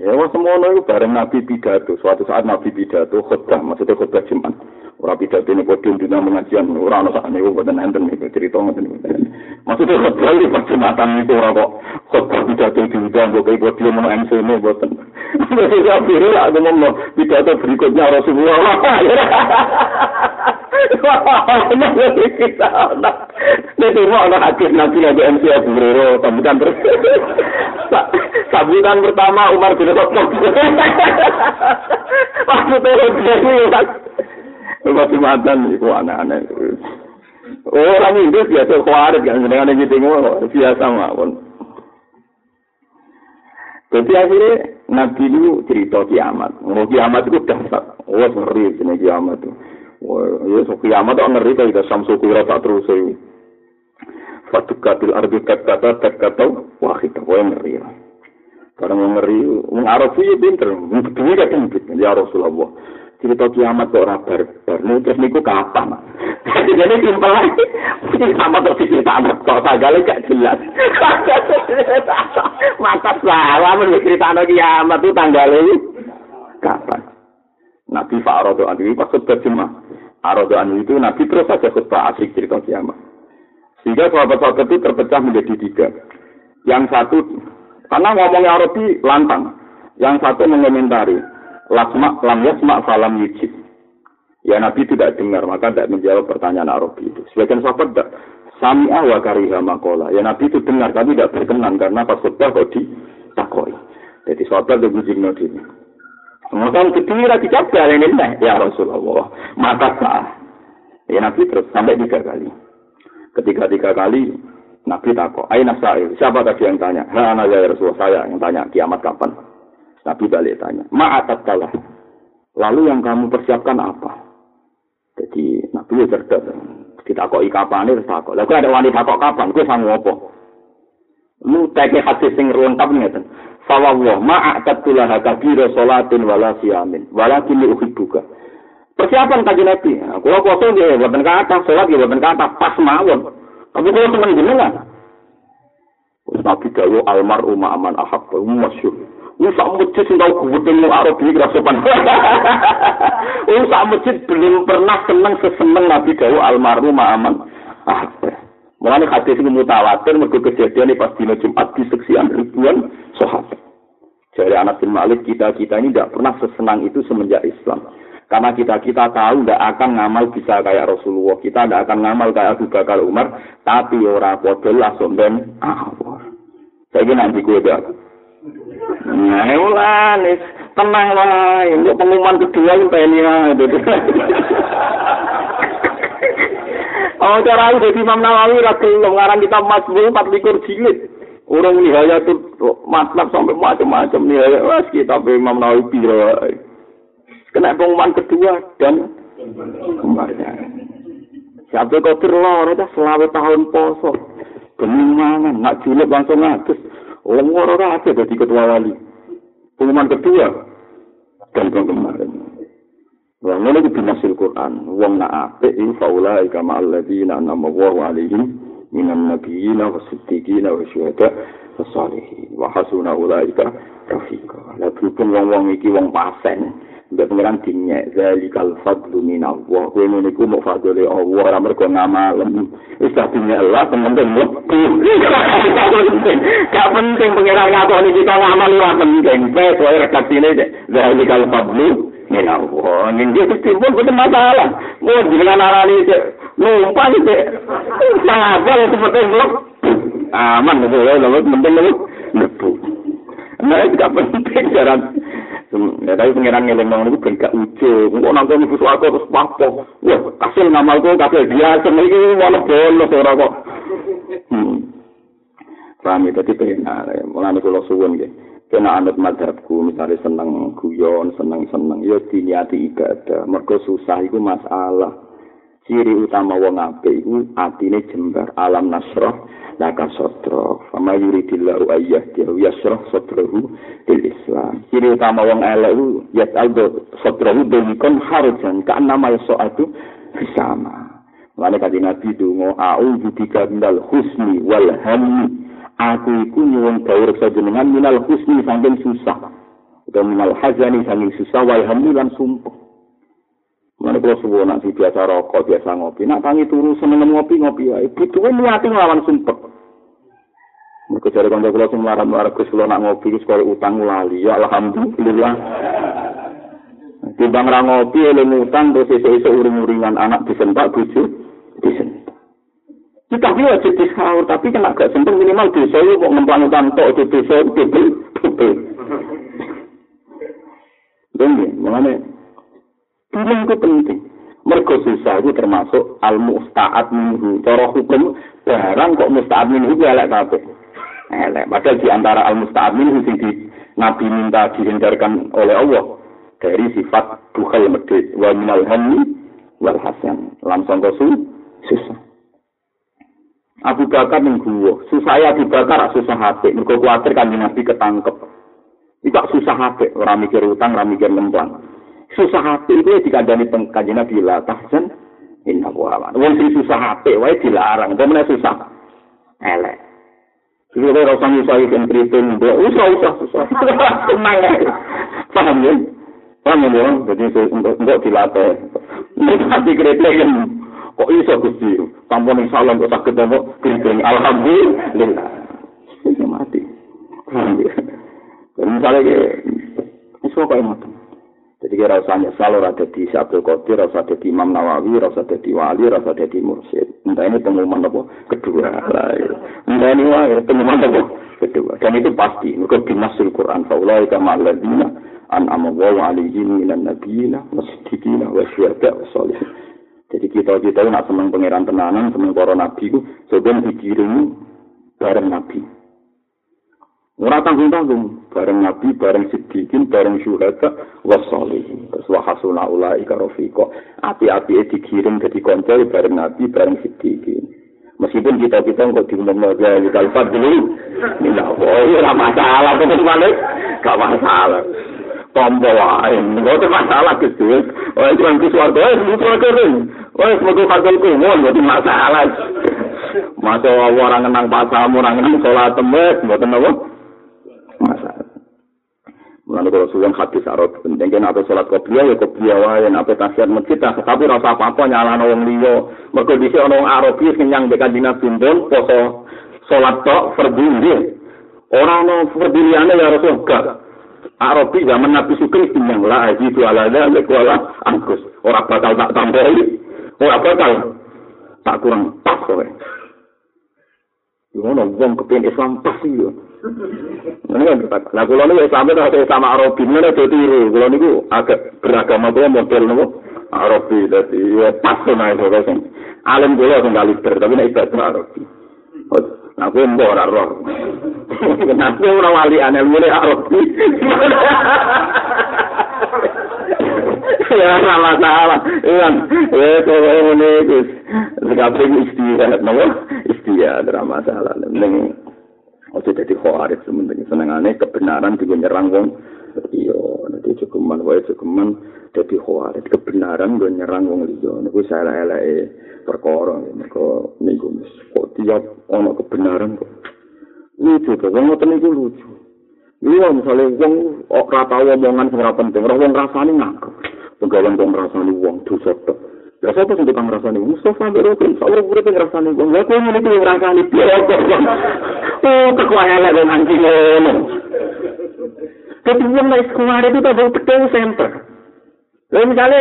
Ya, semua itu bareng Nabi pidato. Suatu saat Nabi pidato khutbah, maksudnya khutbah Jumat. Ora pidato ini podium dina pengajian, ora ana sak niku boten enten iki cerita ngoten niku. Maksudnya khotbah iki pas jumatan itu ora kok khotbah pidato diundang kok iki podium ono MC ini boten. Wis ya piro lah ngomong pidato berikutnya Rasulullah. Nanti mau anak hadis nanti lagi MC Abu Hurairah sambutan terus. Sambutan pertama Umar bin Khattab. Maksudnya dia Masih mantan itu aneh-aneh. Orang Inggris biasa kuarit kan dengan gitu biasa mawon. Jadi akhirnya Nabi itu cerita kiamat. Mau kiamat itu dahsyat. Oh, ngeri ini kiamat itu. Ya so kiamat itu ngeri kita samsu kira tak terus itu. Fatukatil ardi kata kata wah kita wah ngeri. Karena ngeri, mengarap sih pinter, betul kan ya Rasulullah. cerita kiamat kok ora barbar. Nek terus niku kapan? Jadi simpel lagi. Kiamat kok diceritakan kok sagale gak jelas. Mata salah diceritakan kiamat itu tanggal ini kapan? Nabi Fa'arodo Anu pas khutbah Jumat. Arodo Anu itu Nabi terus saja khutbah asik cerita kiamat. Sehingga sahabat-sahabat itu terpecah menjadi tiga. Yang satu, karena ngomongnya Arabi lantang. Yang satu mengomentari, lasma lam yasma salam yujib. Ya Nabi tidak dengar, maka tidak menjawab pertanyaan Arabi itu. Sebagian sahabat tidak. Sami'ah wa kariha makola. Ya Nabi itu dengar, tapi tidak berkenan karena pas khutbah kok ditakoi. Jadi sahabat itu ini. Kemudian kedua dicoba ini ya Rasulullah. Maka sah. Ya Nabi terus sampai tiga kali. Ketika tiga kali Nabi takut. Aina sa'il. Siapa tadi yang tanya? Ha, ya Rasulullah saya yang tanya kiamat kapan? Nabi balik tanya, ma'atat kalah. Lalu yang kamu persiapkan apa? Jadi Nabi ya cerdas. Kita kok kapan ini tak kok. Lalu ada wanita kok kapan? Gue sama apa? Lu teke hadis sing lengkap ngeten. Fawwah ma'atat tulah kabira salatin wala siyamin. Walakin uhibbuka. Persiapan kaji Nabi. Kalau kosong dia buatan kata, sholat dia buatan kata, pas mawon. Tapi kalau teman jenengan. Nabi dawo almar umma aman ahab, masyur. Wong sak masjid sing tau gudeng ning Arab iki ra sopan. Wong sak masjid belum pernah seneng seseneng Nabi Dawu almarhum aman. Ah. Mulane hadis iki mutawatir mergo kejadian pas dina Jumat diseksian ribuan sahabat. Jadi anak bin Malik kita-kita ini tidak pernah sesenang itu semenjak Islam. Karena kita-kita tahu tidak akan ngamal bisa kayak Rasulullah. Kita tidak akan ngamal kayak Abu Bakar Umar. Tapi orang podol langsung ben awal. Saya nanti gue Nah, ulah tenang wae. Untuk pengumuman kedua itu pengen ya. Oh, cara itu jadi Imam Nawawi rakyat ngarang kita masbul empat likur jilid. Orang nihaya itu matlab sampai macam-macam nihaya. Wah, kita Imam Nawawi pira. Kena pengumuman kedua dan kemarin. Siapa kau terlor, itu selama tahun poso. Keminangan, nak julep langsung ngatus. Wong ora ora aja dadi ketua wali. Pengumuman kedua dan kemarin. Wong ngene iki binasil Quran. Wong nak apik iki faula ika ma alladziina anama wa alaihim minan wa siddiqina wa syuhada wa hasuna ulaika rafiqa. Lah wong-wong iki wong pasen. Mbak pengiran dinyek zalikal fadlu minallah. Kowe ngene iku mau fadle Allah ora mergo ngamalem. Wis dinyek Allah penting mlebu. Gak penting pengiran ngakoni kita ngamal ora penting. Wes wae redaksine zalikal fadlu Ini dia ketimbun betul masalah. Mau dengan arah ini numpang itu. Kenapa ya seperti itu? Aman betul ya, lalu penting itu nebu. Nah, itu gak penting jaran. Ya, tapi pengiran ngeleng nong itu gak ujung. Kok nonton ibu suatu terus papo. Wah, kasil ngamalku, kasil dia. Ini mau bolos orang kok. Hmm. Ya, jadi pengen. Mulai kalau suwun gitu. Kena anut madhabku misalnya seneng guyon seneng seneng ya diniati ibadah. Mergo susah iku masalah. Ciri utama wong apik iku atine jembar alam nasrah laka sotro sama yuridillahu ayyah dia yasrah sotrohu bil islam. Ciri utama wong elek iku yat aldo sotrohu delikon harujan ka nama soatu bersama Lalu kata Nabi Dungo, A'udhu bika minal husni wal hamni aku iku nyuwun dawuh reksa jenengan minal husni saking susah utawa minal hazani saking susah wa hamdulan sumpah Mana kalau sebuah nak biasa rokok, biasa ngopi, nak tangi turu seneng ngopi ngopi ya, ibu tuh niati ngelawan sumpah. Mereka cari kantor kalau semua marah marah nak ngopi gus kalau utang lali, ya alhamdulillah. Orang ngopi, eleng utang terus iso-iso uring-uringan anak disentak buju, disentak. Kita dia wajib disaur, tapi kena gak sentuh minimal desa itu mau ngemplang utang tok itu desa itu bebel, bebel. Jadi, mengenai bilang itu penting. Mergo susah itu termasuk al musta'at minhu. Cara hukum barang kok musta'at minhu itu elek kabeh. Elek. Padahal di antara al musta'at minhu sing di Nabi minta dihindarkan oleh Allah dari sifat bukhal medit wa minal hammi wal hasan. Langsung kosu susah. Abu Bakar ning susah ya Abu Bakar susah hati, mergo kuwatir kan Nabi ketangkep. Iku susah hati, ora mikir utang, ora mikir lempang. Susah hati itu dikandani kanjeng Nabi la tahzan inna wa Wong sing susah hati wae dilarang, temen susah. Elek. Jadi kalau rasa nyusah ikan keriting, usah usah susah. Tenang ya. Paham ya? Paham ya? Jadi untuk, dilatih. Nanti keriting kok iso Gusti? Sampun insyaallah kok saged apa? Kering alhamdulillah. Wis mati. Misalnya ke iso kok ngoten. Jadi kira usah nyesal ora dadi Abdul Qadir ora usah Imam Nawawi ora usah dadi wali ora usah mursyid. Entah ini pengumuman apa? Kedua. Entah ini wae pengumuman apa? Kedua. Dan itu pasti. Mereka dimasul Quran. Faulai kama alladzina an amawa alaihim minan nabiyina wasiddiqina wasyuhada wasolihin Jadi kita kita nak seneng pangeran tenanan, seneng para nabi ku, sebenarnya dikirim bareng nabi. Ora tanggung tanggung, bareng nabi, bareng sidikin, bareng syuhada, wasolihin. Terus wahasuna ulai karofiko. Api-api dikirim jadi konco bareng nabi, bareng sidikin. Meskipun kita kita nggak diundang lagi di kalfat dulu, ini lah, oh, masalah, kok balik, gak masalah. Tombo wae. Ngoten masalah gitu. Oh, itu kan kesuarga, eh, itu kering. Oh, semoga fakul kumul, itu masalah. Masa orang ngenang pasamu, orang ngenang sholat tembak, ngoten apa? Masalah. Mulane kalau suwon hadis arep penting kan apa salat kopiah ya kopiah wae apa tasyaat masjid tapi rasa apa-apa nyalano wong liya. Mergo dhisik ana wong Arabi nyang mbek kanjeng Nabi poso salat tok fardhu nggih. Ora ana fardhu liyane ya Rasul gak. Arabi zaman Nabi Sugeng bilang lah haji itu ala dalik wala angkus. Orang bakal tak tambahi. Orang bakal tak kurang pas kowe. Ngono wong kepen Islam pas iki yo. Ini kan kita. Nah, kalau ini Islam itu ada sama Arabi, ini ada tiru. Kalau agak beragama itu model nopo Arabi. Jadi ya pas sama itu kan. Alim gue langsung kali ber, tapi ini ibadah Arabi. Gue mbok ora roh. Kenapa ora wali aneh mulai Arabi? Ya ora masalah. Iya, ya kok ngene iki. Sekabeh istirahat nopo? Istirahat ora masalah. Ning ojo dadi khawarit sementing senengane kebenaran digo nyerang wong. Iya, nanti cukup wae cukup dadi khawarit kebenaran go nyerang wong liya. Niku salah-elake perkara niku niku kok tiap ana kebenaran kok lucu to wong ngoten niku lucu Iya, misalnya wong ora tau omongan sing ora penting, ora wong rasane ngaku. Pegawan wong rasane wong dosa tok. Ya sapa sing tukang rasane Mustafa Berokun, sawur urip rasane wong. Lah kok ngene iki rasane piye kok. Oh, kok wae lek nang iki ngono. Tapi wong nek sekolah itu tak betul center. Lah misalnya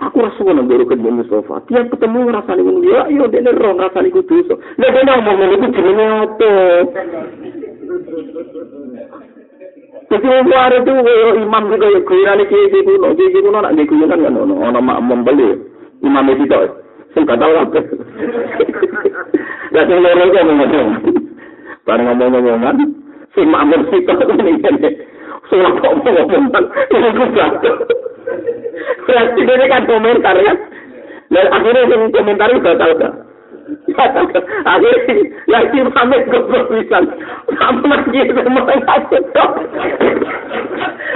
aku rasa ngono guru kedhe Mustafa, tiap ketemu ngrasani ngono ya yo dene ro ngrasani ku dosa. Lah dene omong ngono iku jenenge apa? Jadi wong luar itu imam juga ya kuyuran iki iki kuno, iki kuno nak di kuyuran kan ono ono mak membeli imam itu itu. Sing gak tau. Lah sing loro kok ngomong. Bareng ngomong-ngomongan, sing makmur situ ngene. Berarti ini kan komentar ya. Dan akhirnya yang komentar itu tahu tak? Akhirnya lagi pamit goblok bisa. Kamu lagi semua takut.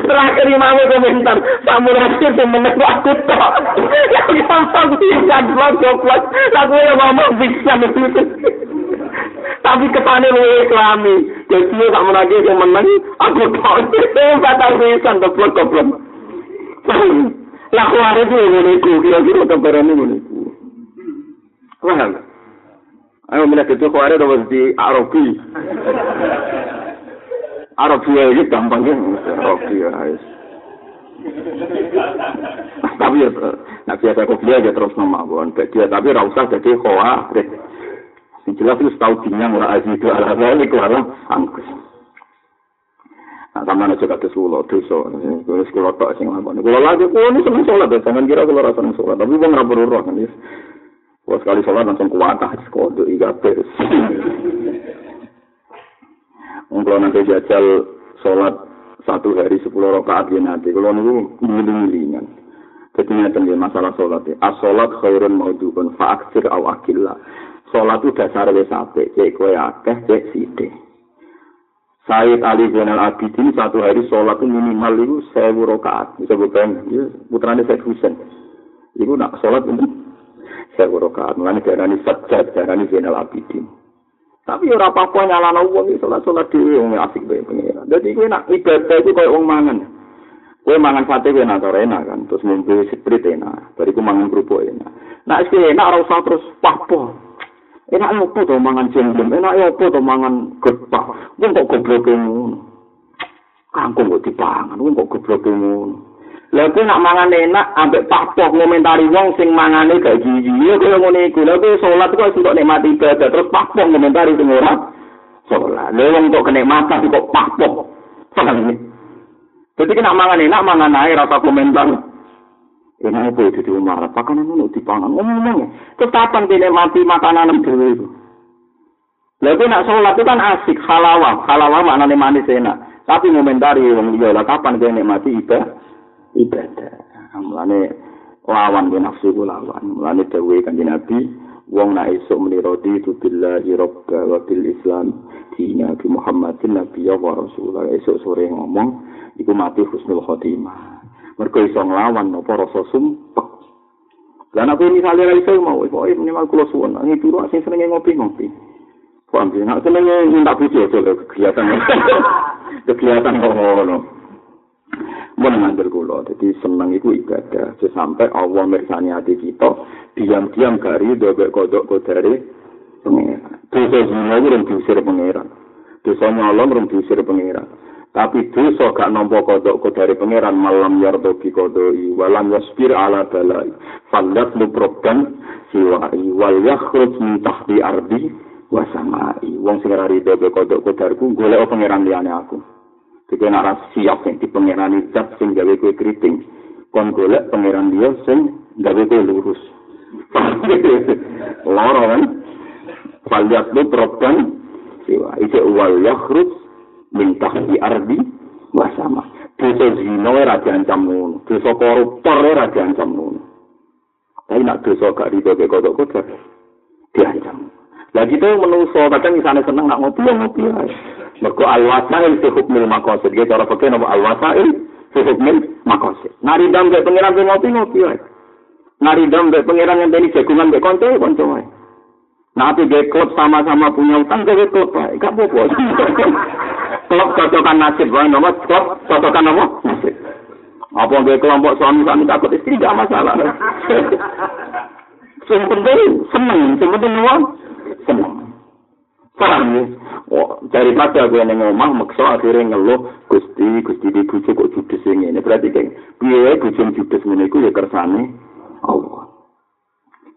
Terakhir imam komentar, kamu lagi semenang aku tak. Yang gampang bisa blok goblok. Aku yang ngomong bisa begitu. Tapi ketane lu islami. Jadi kamu lagi yang menang, aku tak. Batal bisa goblok goblok. Lah kuare itu ngene iku, kira-kira kabarane ngene iku. Paham? Ayo mulai itu kuare udah di Arabi. Arabi aja gampang kan, Arabi ya. tapi ya, nak biasa aku beli aja terus nama bukan dia, tapi rasa jadi koa. Yang jelas itu tahu dinyang lah aja itu ala balik lah angkus. Nah, sama aja kata sulo, dosa. Terus kalau tak sing lakon. Kalau lagi, kalau ini seneng sholat, jangan kira kalau rasa seneng sholat. Tapi bang rapor roh kan, Kalau sekali sholat langsung kuat, ah, kode igape. Kalau nanti jajal sholat satu hari sepuluh rakaat ya nanti. Kalau nunggu ngiling-ngilingan. Jadi ini masalah sholat ya. As-sholat khairun maudubun fa'aksir awakillah. Sholat itu dasar wis apik, cek kowe akeh, cek sithik. Said Ali bin Al Abidin satu hari sholat itu minimal itu sewu rakaat. Bisa bukan? Ya, putrane saya kusen. Iku nak sholat itu sewu rakaat. Mulane diarani sajad, diarani bin Al Abidin. Tapi orang apa-apa nyalano itu sholat sholat dia, uang wong e asik bae pengira. Jadi gue nak ibadah itu kayak wong mangan. Gue mangan sate gue enak rena enak kan, terus ngombe sprit enak, bariku mangan kerupuk enak. Nak sih enak harus usah terus pahpo. Enak apa to mangan jengjem? Enak apa to mangan getah? Wong kok goblok ngono. Kangkung kok dipangan, wong kok goblok ngono. Lah kuwi nak mangan enak ambek papoh ngomentari wong sing mangane gak gigi. Ya kaya ngene iku. Lah kuwi salat kok kok nikmati ibadah terus papoh ngomentari sing ora salat. Lah wong kok kenikmatan kok. Paham iki? Jadi kena mangan enak, mangan air, rasa komentar. Enak apa itu di umar? Pakanan itu dipangan. Ngomong-ngomong ya. Terus kapan dia mati makanan itu? Lalu nak sholat itu kan asik, halawah. Halawah maknanya manis enak. Tapi momentari yang dia lah kapan dia nikmati ibadah? Ibadah. Mulane lawan dia nafsu itu lawan. Mulane kan Nabi. Wong nak esok menirodi itu billahi robba wa bil islam dina bi muhammadin nabi wa rasulullah esok sore ngomong iku mati husnul khotimah mergo iso nglawan apa rasa sumpek. Lan aku misalnya ra iso mau, kok minimal kula suwun, nang turu sing senenge ngopi-ngopi. Paham ya, nek senenge minta bojo aja kegiatan. kegiatan kok ngono. Mun mandel kula, dadi seneng iku ibadah, sampai Allah mirsani hati kita, diam-diam gari dobek kodok kodare pengeran. Dosa zina itu rung diusir pengeran. Dosa nyolong rung diusir pengeran. Tapi dosa gak nampa kodok dari pangeran malam yardo bi kodoi walam yaspir ala balai fandat lu program siwai wal yakhruj min tahti ardi wa samai. Wong sing ora rido be kodok kodariku golek pangeran liyane aku. Dike nak siap sing di pangeran zat sing gawe kowe kriting kon golek pangeran dia sing gawe kowe lurus. Loro kan? Fandat lu program siwai wal yakhruj mintah di ardi wasama. Dosa zina ora diancam ngono, dosa koruptor ora diancam ngono. Tapi nak dosa gak rido ke kodok kodok diancam. Lah gitu menungso kadang misalnya seneng nak ngopi ngopi ae. Mergo al wasail fi hukmil maqasid. Cara pakai nama al wasail fi hukmil maqasid. Nari dam ke pengiran ngopi ngopi ae. Nari dam ke pengiran yang tadi jagungan ke konco konco ae. Nah, tapi klub sama-sama punya utang, gue klub, gak apa-apa. Klub cocokan nasib wae nomor klub cocokan apa nasib apa dia kelompok suami suami takut istri gak masalah yang penting seneng yang penting uang seneng Paham ya? Oh, daripada gue ning omah maksa akhirnya ngeluh Gusti, Gusti di bojo kok judes ngene. Berarti kan piye bojo judes ngene iku ya kersane Allah.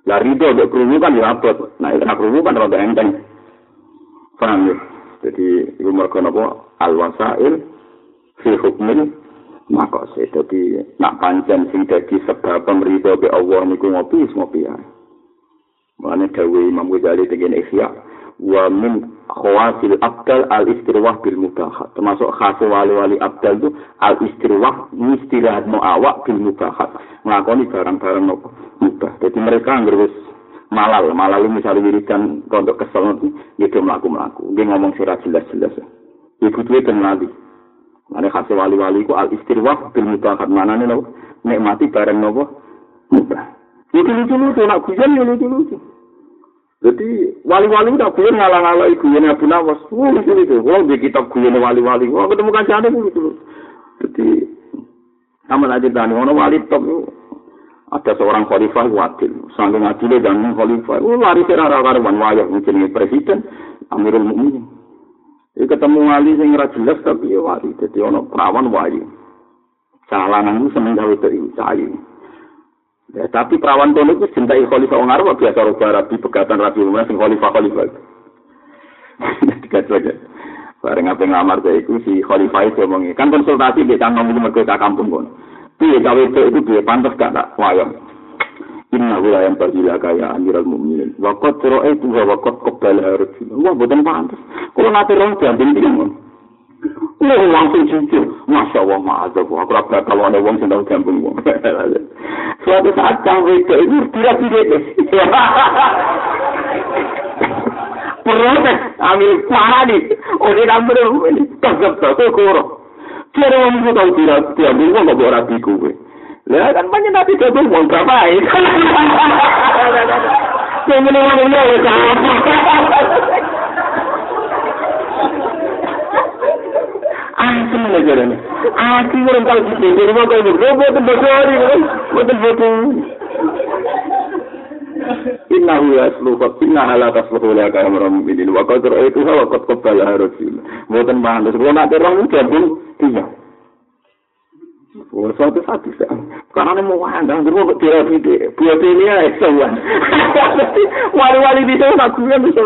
Lah rido mbek krungu kan ya abot. Nah, nek krungu kan rada enteng. Paham ya? Jadi iku mergo napa al-wasail fi hukmil makose. Jadi nak pancen sing dadi sebab pemrito be Allah niku ngopi ngopi ya. Mulane dawuh Imam Ghazali tegen Ihya. wa min khawasil abdal al istirwah bil mubahat termasuk khas wali-wali abdal itu al istirwah istirahat mu awak bil mubahat nglakoni barang-barang nopo mubah jadi mereka ngerus malal malal misalnya wiridan pondok kesel itu gitu melaku melaku dia ngomong sira jelas-jelas. Ibu tuh kan lali Mana khas wali-wali ku al istirwah bil mubahat mana nih nopo nikmati barang nopo itu lucu-lucu nak guyon lucu-lucu. Jadi wali-wali udah guyon ngalang-alang guyon Abu Nawas. Wah, lucu itu. Wah, di kitab guyon wali-wali. Wah, ketemu kancane lucu. Jadi amal aja tani ono wali top ada seorang khalifah wadil. Saking adile dan khalifah. Oh, lari serara karuan wayah mungkin presiden Amirul Mukminin. Ini ketemu wali ora jelas tapi ya wali. Jadi ono perawan wali. Calananmu seneng gawe itu cair. Ya, tapi perawan kono itu cintai khalifah wong Arab biasa rubah rabi pegatan rabi umumnya sing khalifah khalifah. Tiga saja. Bareng apa ngamar saya itu si khalifah itu ngomongnya kan konsultasi dia kan ngomong mereka kampung kono. Piye gawe itu itu piye pantas gak tak wayang. Inna hula yang berjila kaya amiral mu'minin. Wakot cero'e itu wakot kebal harus. Wah, bukan pantas. Kalau nanti orang jambing dia Wah, langsung jujur. Masya Allah, ma'azab. Aku rasa kalau ada orang sedang gambung. Suatu saat cang itu, itu tidak-tidak. Protes, ambil parah nih. Oh, dia nampak ini. Tegap, tegap, kurang. Kira orang itu tahu tidak, tidak bingung nggak boleh rapi kue. Lah kan banyak nabi gabung mau berapa ini? Yang ini orang ini asem negara ini. Asli orang kalau di sini mau kau ini, robot bersori, betul betul. Inna hu yasluhu inna hala tasluhu la ka amram bidin wa qad ra'aytu wa qad qabala rasul. Boten pantes kula nak terang gabung iya. Oh, suatu saat bisa. Karena mau wandang, terus kok tidak video. Buat ini ya, semua. Wali-wali di sana, aku yang bisa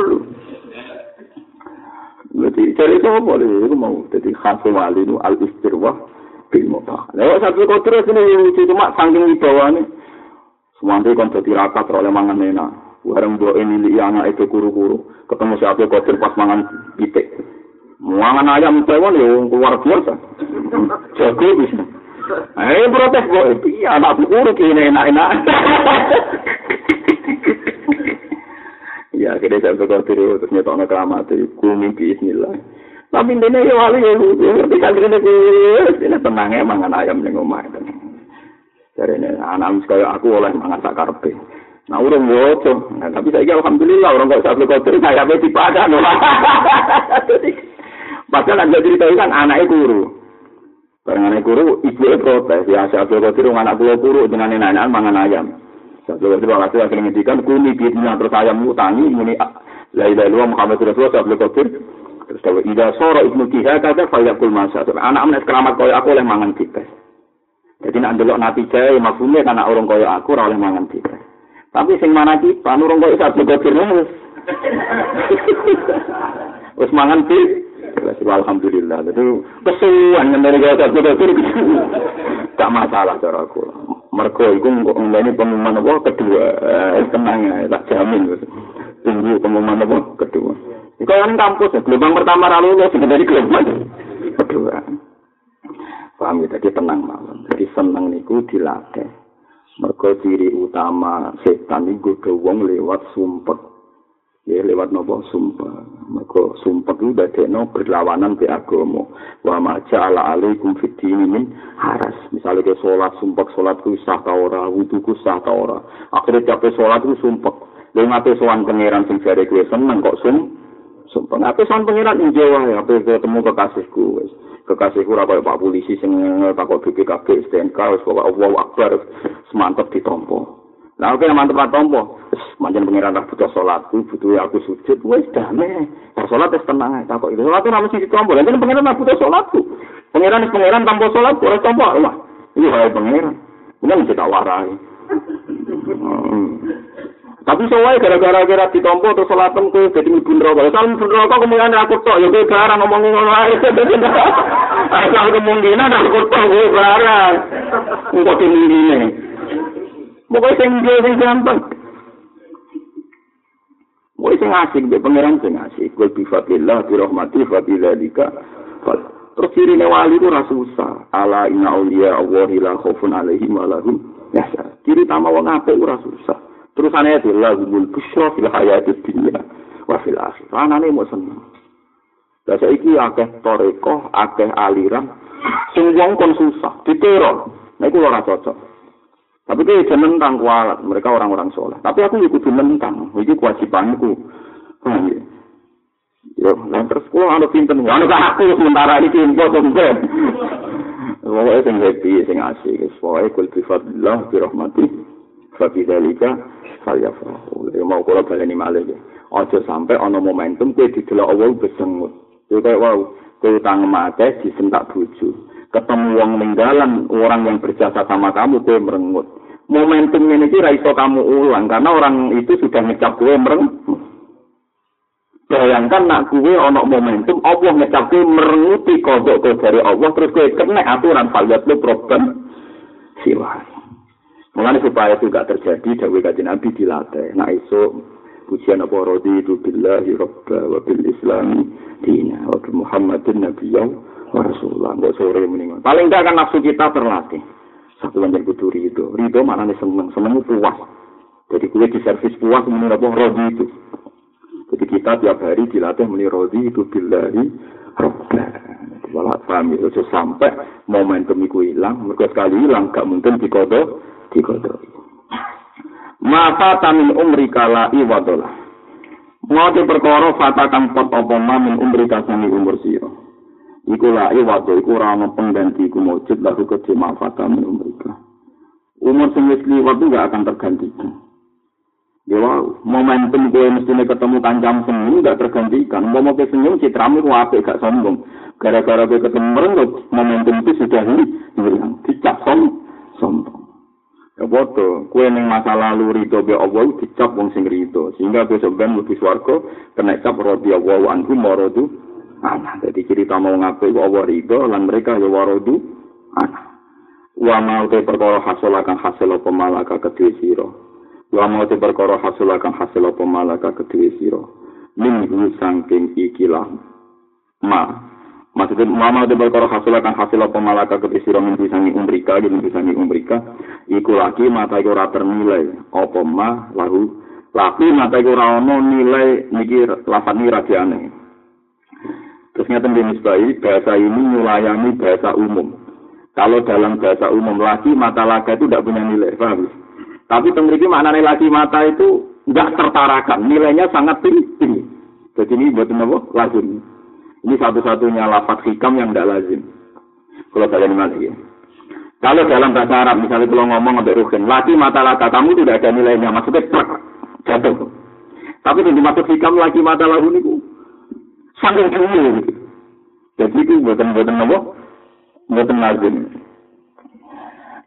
Jadi cari itu apa itu mau jadi khas wali itu al istirwah bil mubah. Lewat satu kotor ini lucu cuma saking di bawah nih. Semuanya kan jadi rakat oleh mangan nena. Bareng dua ini li anak itu kuru-kuru. Ketemu siapa kotor pas mangan pitik. Mangan ayam tewon ya luar biasa. Jago bisa. Eh protes kok, iya anak kuru kini enak-enak. ya akhirnya saya berkotir terus nyetok keramat itu mimpi Bismillah tapi ini wali ya tapi akhirnya ini tenang ya mangan ayam yang ngomong dari ini anak kayak aku oleh mangan tak karpe nah urung bocor nah, tapi saya alhamdulillah orang kok saya berkotir saya apa dipakai padahal ada cerita kan anaknya guru bareng anaknya guru ibu protes ya saya berkotir anak pulau guru dengan nenek mangan ayam Satu waktu Allah Taala akan menghentikan kuni bidnya terus ayam utangi muni la ilaha illallah Muhammad Rasulullah alaihi wasallam. Terus kalau ida sora ibnu kiha kata fayakul masa. Anak anak keramat kaya aku oleh mangan kita. Jadi nak delok nabi jaya maksudnya kan orang kaya aku ora oleh mangan kita. Tapi sing mana kita, orang kaya satu kafir wis. Wis mangan kita. Alhamdulillah. Itu kesuwan yang dari kata kafir Gak masalah cara aku. mergo iku ngene pengumuman apa kedua eh, tenang ya tak jamin tunggu pengumuman apa kedua iku kan kampus gelombang pertama ra lulus sing dari gelombang kedua paham ya jadi tenang mawon. Jadi seneng niku dilatih. Mergo ciri utama setan iku wong lewat sumpet ya lewat nopo? Sumpah mergo sumpah itu dadekno berlawanan ke agama. Wa ma ja'ala alaikum fid min haras. Misalnya ke salat sumpah salat ku sah ora wudu ku sah ora. Akhire capek salat ku sumpah lha ngate sowan pangeran sing jare kuwi seneng kok sum sumpah ngate sowan pangeran injo wae ape ketemu kekasihku wis kekasihku kaya Pak polisi sing takok BPKB STNK wis kok Allahu Akbar semantep ditompo Lah oke mantep ra tompo. Manjen pangeran ra butuh salatku, butuh aku sujud, wis damai. Bar salat wis tenang takok itu. Salat ora mesti ditompo. Lah pangeran ra butuh salatku. Pangeran wis pangeran tanpa salat ora tompo. Wah, iki wae pangeran. Ini mesti tak warai. Tapi soalnya gara-gara kira ditompo terus sholatem tuh jadi ibu neraka. Kalau ibu neraka kemungkinan aku tok ya gue barang ngomongin ngono ae. Asal kemungkinan aku tok gue barang. Engko dimingine. Pokoknya sing dia sing gampang. Pokoknya sing asik be pangeran sing asik. Bi fadillah bi rahmati fadilika. Terus ciri wali itu rasa susah. Ala inna awliya Allahi la khaufun alaihim wa lahum yahzan. Ciri tama wong apik ora susah. Terus aneh itu lahumul busra fil hayatid dunya wa fil akhir. Anane mau seneng. Lah saiki akeh toreko, akeh aliran sing wong kon susah, diteror. Nah iku ora cocok. Tapi itu jangan tentang kualat, mereka orang-orang soleh. Tapi aku ikut menentang, itu kewajibanku. Paham ya? Yo, nah terus kulo anu pinten, anu kan aku sementara ini info tempe. Pokoknya sing happy, sing asik, pokoknya kul bifadillah, birahmati, fabidhalika, saya farahu. Ya mau kula baleni malih ya. Aja sampai ana momentum kowe didelok Allah besengut. Yo kayak wow, kowe utang mate disentak bojo. Ketemu wong ninggalan orang yang berjasa sama kamu kowe merengut. Momentum ini kira iso kamu ulang karena orang itu sudah ngecap kowe merengut. Bayangkan nak kowe ana momentum Allah ngecap kowe merenguti kodok dari Allah terus kowe kena aturan faliat lu problem siwa. Mengenai supaya itu gak terjadi, Dawe kaji Nabi dilatih. Nah iso pujian apa rodi itu billahi rabba wa bil islami dina wa bi muhammadin nabiyyaw wa rasulullah. Nggak sore mendingan. Paling gak kan nafsu kita terlatih. Satu yang kudu ridho. Ridho mana nih seneng. Seneng puas. Jadi kue di servis puas menurut apa rodi itu. Jadi kita tiap hari dilatih meni rodi itu billahi rabba. Walau paham itu sampai momentum itu hilang, mereka sekali hilang, gak mungkin dikodok, dikodok. Masa tamin umri kala iwadola. Ngote perkara fata kang pot apa min umri kasani umur sira. Iku la iwado iku ora ana pengganti iku mujud lalu kedhe mafata min umri Umur sing wis liwat gak akan tergantikan. Ya momentum gue mesti ketemu kancam senyum gak tergantikan. Mau mau senyum citramu ku apik gak sombong. Gara-gara gue ketemu merengut, momentum itu sudah hilang. Dicap sombong. Bodoh, kue neng masa lalu rido be Allah dicap wong sing rido, sehingga besok ben lebih swargo kena cap rodi Allah anhu morodu anak. Jadi cerita mau ngaku Allah rido, lan mereka ya warodu anak. Wa mau te perkara hasil akan hasil apa malaka kedue sira. Wa mau te perkara hasil akan hasil apa malaka kedue sira. Min sangking ikilah ma Maksudnya mama de perkara hasil akan hasil apa malaka ketisira min bisangi umrika gitu bisangi umrika. Iku lagi mata iku ora ternilai. Apa ma lahu? Laki mata iku ora nilai niki lafani radiane terus ngeten bahasa ini melayani bahasa umum. Kalau dalam bahasa umum laki mata laga itu tidak punya nilai paham? Tapi tengriki maknanya laki mata itu nggak tertarakan nilainya sangat tinggi. Jadi ini buat apa? Lazim ini satu-satunya lafaz hikam yang tidak lazim. Kalau kalian lagi. Kalau dalam bahasa Arab, misalnya kalau ngomong sampai rugen, laki mata laka kamu tidak ada nilainya, maksudnya truk, jatuh. Tapi yang dimaksud hikam laki mata lahu ini, sangat tinggi. Jadi itu buatan-buatan apa? Buatan lazim.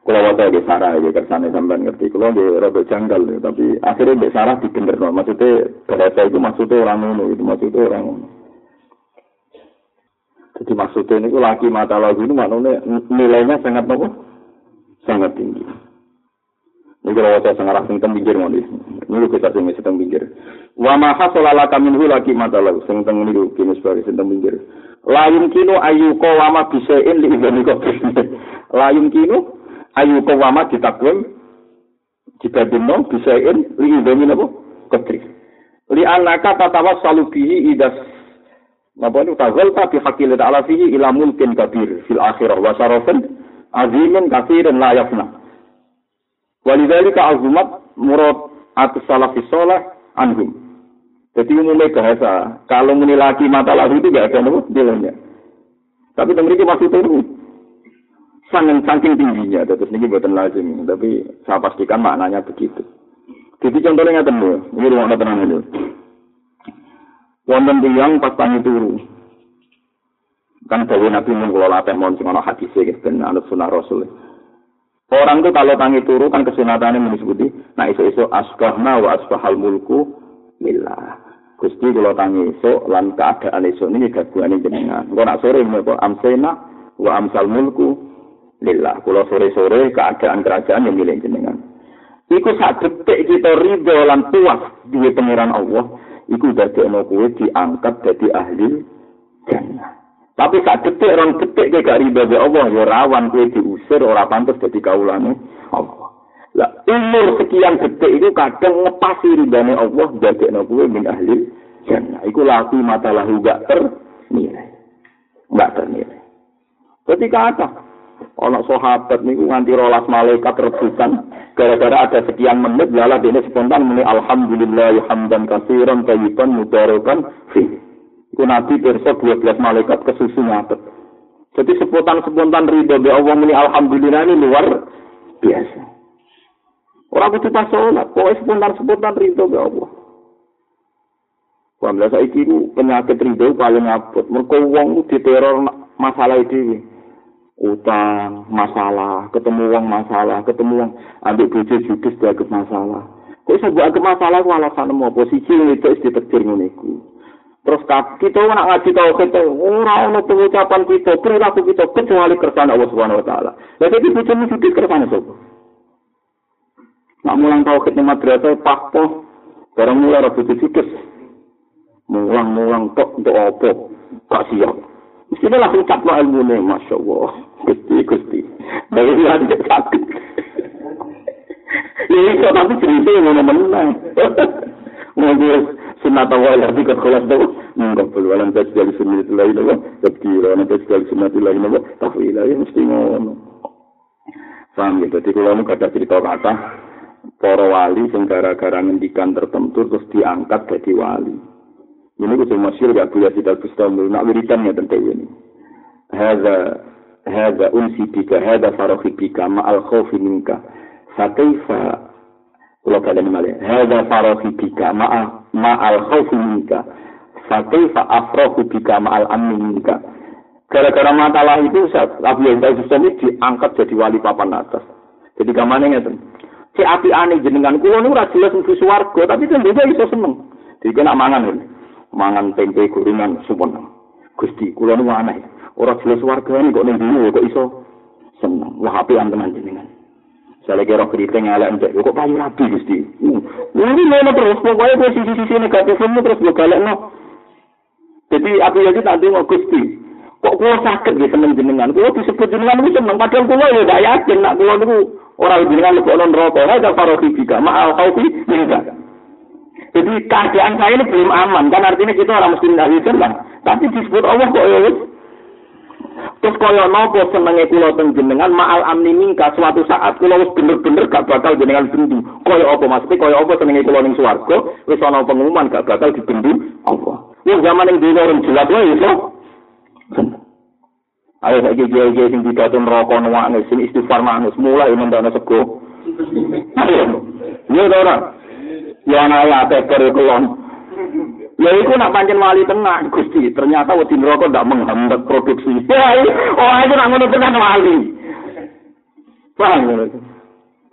Kalau waktu di Sarah ya kersane sampai ngerti. Kalau di rada janggal ya, tapi akhirnya di Sarah dibener. Maksudnya bahasa itu maksudnya orang ngono, itu maksudnya orang ngono. Jadi maksudnya ini lagi mata lagu ini maknanya nilainya sangat nopo, sangat tinggi. Ini kalau saya sangat sing teng pinggir mau Ini kita sing mesti teng pinggir. Wa ma hasala kami hu lagi mata lagu sing teng niku kini sebagai sing teng pinggir. Layun kino ayu ko wama bisain li ibani ko. Layun kino ayu ko wama ditakwim dibandingno bisain li ibani napa? Kodri. Li anaka tatawas salubihi idas Napa itu tazal ta bi haqqil ta'ala fihi ila mulkin kabir fil akhirah wa syarafin azimin kafirin la yafna. Azumat murad atus salafi salih anhum. Jadi umumnya bahasa, kalau muni lagi mata lalu itu gak ada nopo nilainya. Tapi memiliki maksud itu sangat saking tingginya, terus ini buatan lazim. Tapi saya pastikan maknanya begitu. Jadi contohnya ngeten lho, ini ruang tenang itu. Wonten tiyang pas tangi turu. Kan dawuh Nabi mun kula latih mon sing ana hadis iki ben anut Rasul. Orang tuh kalau tangi turu kan kesunatannya menyebut nah iso-iso asbahna wa asbahal mulku lillah. Gusti kula tangi esuk lan keadaan esuk niki gabungane jenengan. Engko nak sore menapa amsena wa amsal mulku lillah. Kula sore-sore keadaan kerajaan yang milik jenengan. iku sak detik kita ridho lan puas duwe pangeran Allah iku dadekno kowe diangkat dadi ahli jannah. Tapi sak detik rong detik kowe gak ridho be Allah ya rawan kowe diusir ora pantes dadi kaulane Allah. Lah umur sekian detik itu kadang ngepasi ridhone Allah dadekno kowe min ahli jannah. Iku lati mata lahu gak ternilai. Gak ternilai. Ketika apa ana sahabat niku nganti rolas malaikat rebutan. Gara-gara ada sekian menit lala ini spontan muni alhamdulillah hamdan kasiran tayyiban mubarakan fi iku nabi pirsa 12 malaikat kesusu ngatet jadi spontan-spontan ridho be Allah muni alhamdulillah ini luar biasa. Orang kudu pas sholat kok spontan-spontan ridho be Allah. Paham lah saiki penyakit ridho paling abot. Mergo wong diteror masalah iki. Utang masalah ketemu uang masalah ketemu uang ambil bojo judes dianggap masalah. Kok iso dianggap masalah ku alasan mau posisi itu is ditetir nguniku terus kita nak ngaji tau kita ora ono pengucapan kita perilaku kita kecuali kersane Allah Subhanahu wa taala. Lha iki bojo judes kersane sapa? Nak mulang tau kita madrasah pakpo barang mulai rabu judes mulang-mulang tok untuk apa? Gak siap Mestinya langsung caplo ilmu nih, Masya Allah. Gusti, Gusti. Dari ada sakit. Ini kok tapi cerita yang mana-mana. Ngomong sunat awal lagi ke kelas itu. Enggak perlu alam tes dari sunat itu lagi. Terkira, alam tes dari sunat itu lagi. Tapi lagi mesti ngomong. Paham ya, jadi kalau ada cerita kata, para wali yang gara-gara ngendikan tertentu terus diangkat jadi wali. Ini kudu masyur gak boleh kita kustamul. Nak wiridan ya tentu ini. Hada hada unsi bika, hada farohi bika, ma'al khawfi minka. Fakaifa Kalau kalian malah, hada farohi bika, ma'al khawfi minka. Fakaifa afrohu bika, ma'al amni minka. Gara-gara masalah itu, Abu Yazid Bustami diangkat jadi wali papan atas. Jadi ke mana ngerti? Si api aneh jenengan kulo ora jelas mlebu swarga, tapi tentu iso seneng. Jadi kena mangan ini. Mangan tempe gorengan sumpun. Gusti, kula nu aneh. Ora jelas wargane kok ning dulu kok iso seneng. Wah, api tenan jenengan. Saya kira keriting elek entek kok payu rapi Gusti. Ini ngono terus pokoke posisi-sisi negatif semua terus yo galekno. Jadi aku ya tak ndonga Gusti. Kok kula sakit ya seneng jenengan. Kula disebut jenengan itu seneng padahal kula ya gak yakin nak kula niku ora jenengan lebok neraka. Ora karo fika, ma'al khaufi minka. Jadi keadaan saya ini belum aman, kan artinya kita orang muslim ahli kan. Tapi disebut Allah kok ya Terus kaya nopo senenge kula teng jenengan ma'al amni mingka suatu saat kula wis bener-bener gak bakal jenengan bendu. Kaya apa maksudnya kaya apa senenge kula ning swarga wis ana pengumuman gak bakal dibendu apa. Wong zaman ning dhewe orang jelas wae iso. Ayo saiki kiai-kiai sing pidato neraka nuwakne sing istighfar manus mulai mendana sego. Ayo. Yo ora. Ya ana ya teker kulon ya iku nak pancen wali tenang Gusti. Ternyata wedi neraka ndak menghambat produksi. Oh itu nak ngono tenan wali. Paham ngono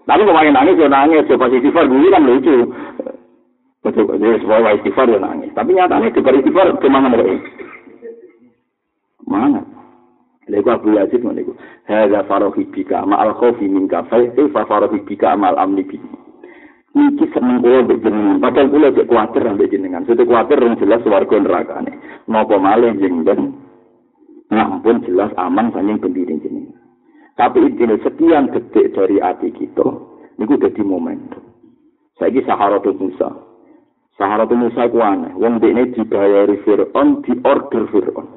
tapi kok main nangis yo nangis. Yo pasti sifar gue kan lucu. Betul betul. Semua sifar yo nangis. Tapi nyatanya bari sifar ke mana mereka? Mana? Lego Abu Yazid ngono iku. Hadza farahi bika ma'al khaufi minka fa farahi bika ma'al amni bika. Iki seneng kula mbek jenengan. Padahal kula cek kuwatir mbek jenengan. Sete kuwatir rung jelas warga nerakane. Napa malih jenengan ngampun jelas aman saking pendiri jenengan. Tapi intine sekian detik dari hati kita niku dadi momen saiki saharatul musa. Saharatul musa ku aneh. Wong dekne dibayari fir'aun di order fir'aun.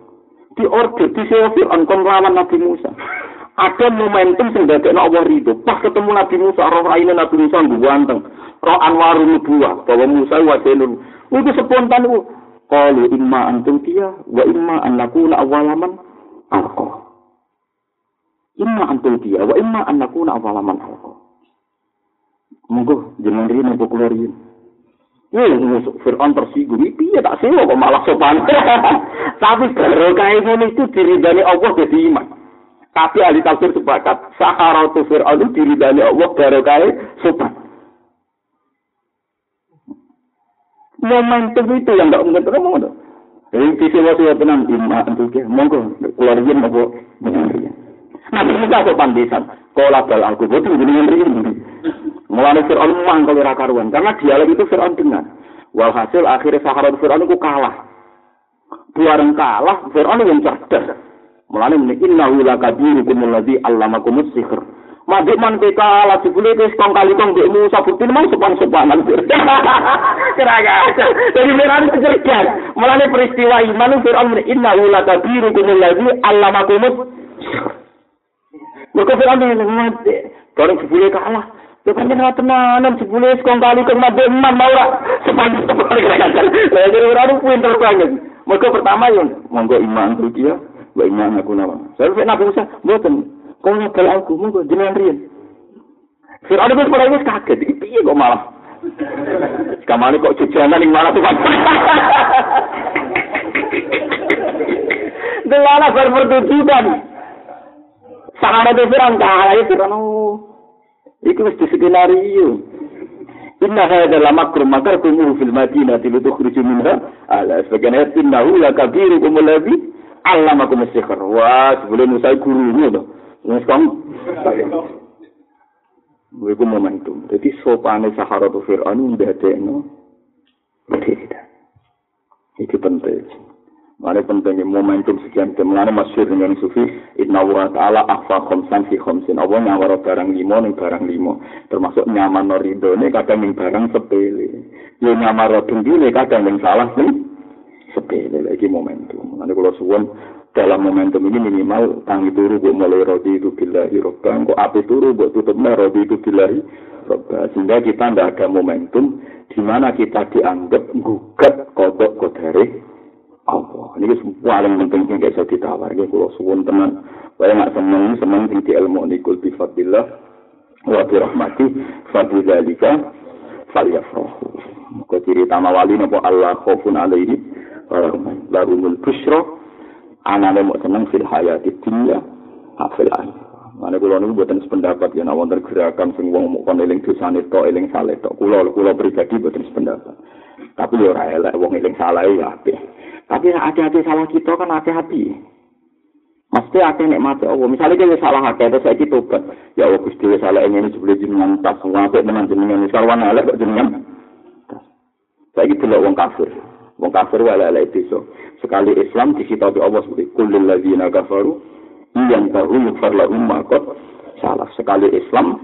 Di order di sewa kon lawan nabi musa ada momentum sing dadekno Allah ridho pas ketemu nabi musa roh raine nabi musa ganteng roh anwarun nubuwa bahwa Musa wajelun itu spontan itu qalu imma antum dia wa imma an nakuna awalaman alqa imma antum dia wa imma an nakuna awalaman alqa Monggo jeneng rene kok kula riyen. Wih, Fir'aun tersinggung, piye tak sewa kok malah sopan. Tapi baru kayak ini itu diridani Allah jadi iman. Tapi ahli tafsir sepakat, Saharatu Fir'aun itu diridani Allah baru kayak sopan. Momentum itu yang gak mungkin terlalu Jadi sisi waktu ya tenang, iman itu ya, monggo, keluar yen apa, Nabi Musa sopan desan, kola bal aku, betul, dengan riyen. Mulane Fir'aun mang kalau karuan karena dialog itu Fir'aun dengar. Walhasil akhirnya Saharat Fir'aun itu kalah. Buareng kalah, Fir'aun yang cerdas. Mulane muni innahu lakabirukum allazi allamakum sihir. Mabuk man peka ala dibule wis kong kali kong mbekmu sabutin mau sopan-sopanan. Kira-kira. Jadi merane kecerdas. Mulane peristiwa iman Firaun muni innahu lakabirukum allazi allamakum sihir. Mereka Firaun mati. Bareng dibule kalah. Lha pancen ora tenanan jebule wis kong kali kong mabuk man mau lah sopan-sopan kira-kira. Lha jadi ora pun banget. Mergo pertama yang monggo iman tuh dia. Mbak imam aku nama. Saya nabi Musa mboten. Kok nyebel aku monggo jenengan riyen. Sir ada wis ora wis kaget iki piye kok malah. Kamane kok jajanan ning malah tuh. Delala berpertunjukan. Sahara itu firang kalah itu kan. Iku wis skenario. Inna hadza la makrum makar kumu fil madinah tilu tukhriju minha ala sebagian ayat innahu la kabiru kum alladhi allamakum as-sihr. Wah, sebelum Musa guru ngono. Wis kan. Iku momentum. Jadi sopane Sahara tu Fir'aun ndadekno berbeda. Itu penting. Mana pentingnya momentum sekian jam mana masyur dengan sufi Inna wa ta'ala akhfa khomsan fi khomsin Allah nyawara barang limo ning barang limo Termasuk nyaman no ridho ini kadang ning barang sepele Ya nyaman rodung dulu kadang ning salah ning sepele lagi momentum Mana kalau suwon dalam momentum ini minimal tangi turu buat mulai rodi itu billahi robbang Kok api turu buat tutupnya rodi itu billahi robbang Sehingga kita tidak ada momentum di mana kita dianggap gugat kodok kodari Allah. Ini paling penting sing iso ditawar iki kula suwun tenan. Kaya nggak seneng seneng sing ilmu nikul bi fadillah wa bi rahmati fa bi dzalika falyafrahu. Muga ciri utama wali napa Allah khaufun alaihi larumul busyra anane mau seneng fil hayati dunya afil akhir. Mane kula niku mboten sependapat yen wonten gerakan sing wong mok kon eling dosane tok eling saleh tok. Kula kula pribadi mboten sependapat. Tapi yo ora elek wong eling salah ya apik. Tapi hati-hati salah kita kan hati-hati. Mesti hati nek mati Allah. Misalnya kita salah hati, terus saya tobat. Ya Allah, Gusti salah ini sebelum jenengan tas. Wapik dengan jenengan. Sekarang elek kok jenengan. Gitu loh wong kafir. Wong kafir wala ala itu. Sekali Islam disita oleh Allah seperti kulil ladzina kafaru yang tahu yukfar lahum salah. Sekali Islam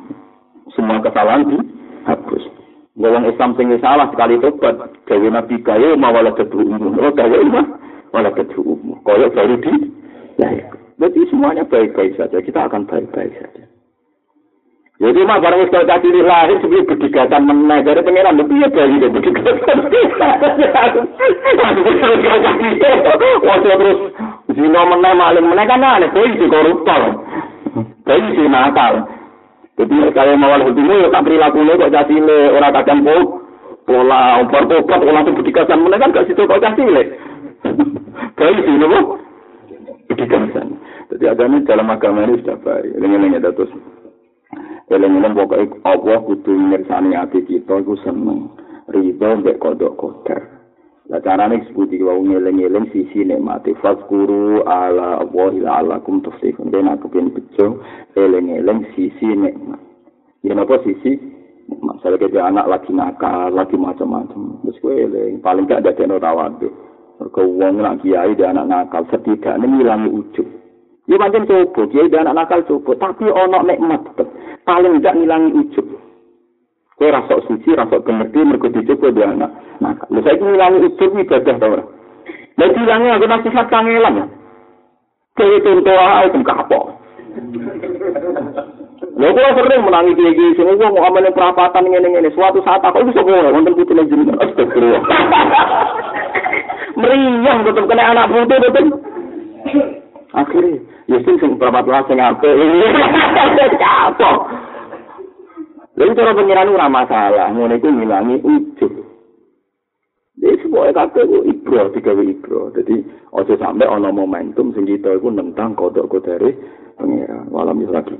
semua kesalahan dihapus. Wong Islam sing salah sekali tobat, gawe nabi kaya mawala kedu umum. Oh, gawe mah wala kedu umum. Kaya baru di ya. Berarti semuanya baik-baik saja. Kita akan baik-baik saja. Ya mah barang wis kaya cilik lahir sebelum bedegatan meneh dari pengiran lho piye bayi kok bedegatan. Wong terus zina meneh maling meneh kan aneh bayi si koruptor. Bayi si nakal. Jadi kalau mawal hukumnya ya tak perilakunya kok cilik ora kadang kok pola obat-obat pola tuh bedegatan meneh kan gak situ kok cilik. Bayi si nopo? Bedegatan. Jadi adanya dalam agama ini sudah baik. Lengen-lengen terus. Lengan-lengan pokoknya Allah kudu mirsani hati kita itu seneng. Ridho mbek kodok kodar. Lah carane sebuti wau ngeling-eling sisi nikmati fazkuru ala Allah ala kum tufsihun. Ben aku pengen bejo eling-eling sisi nikmat. Ya napa sisi masalah kita anak lagi nakal, lagi macam-macam. Terus gue eling, paling gak ada tekno tawadu. Mereka uang nak kiai dan anak nakal, setidaknya ngilangi ujub. Ya macam coba, kiai dan anak nakal coba, tapi ono nikmat Paling gak ngilangi ujub. Kue rasa suci, rasa pengerti, mereka dicoba dia anak nakal. Lalu saya ngilangi ujub ibadah tau orang. Lalu hilangi aku nasihat kangelan ya. Kayak contoh itu kapok. Lha kula sering menangi iki sing wong mau amene perapatan ngene-ngene suatu saat aku iso ngono wonten putune jenengan astagfirullah. Meriah betul kena anak putu betul. Akhirnya, ya sing perapat lah sing apik. Capok. Lha cara pengiran ora masalah, ngono iku ngilangi ujub. Jadi semuanya kabeh ku ibro, digawe ibro. Jadi aja sampai ana momentum sing kita iku nentang kodok kodare pengiran. Walam lagi.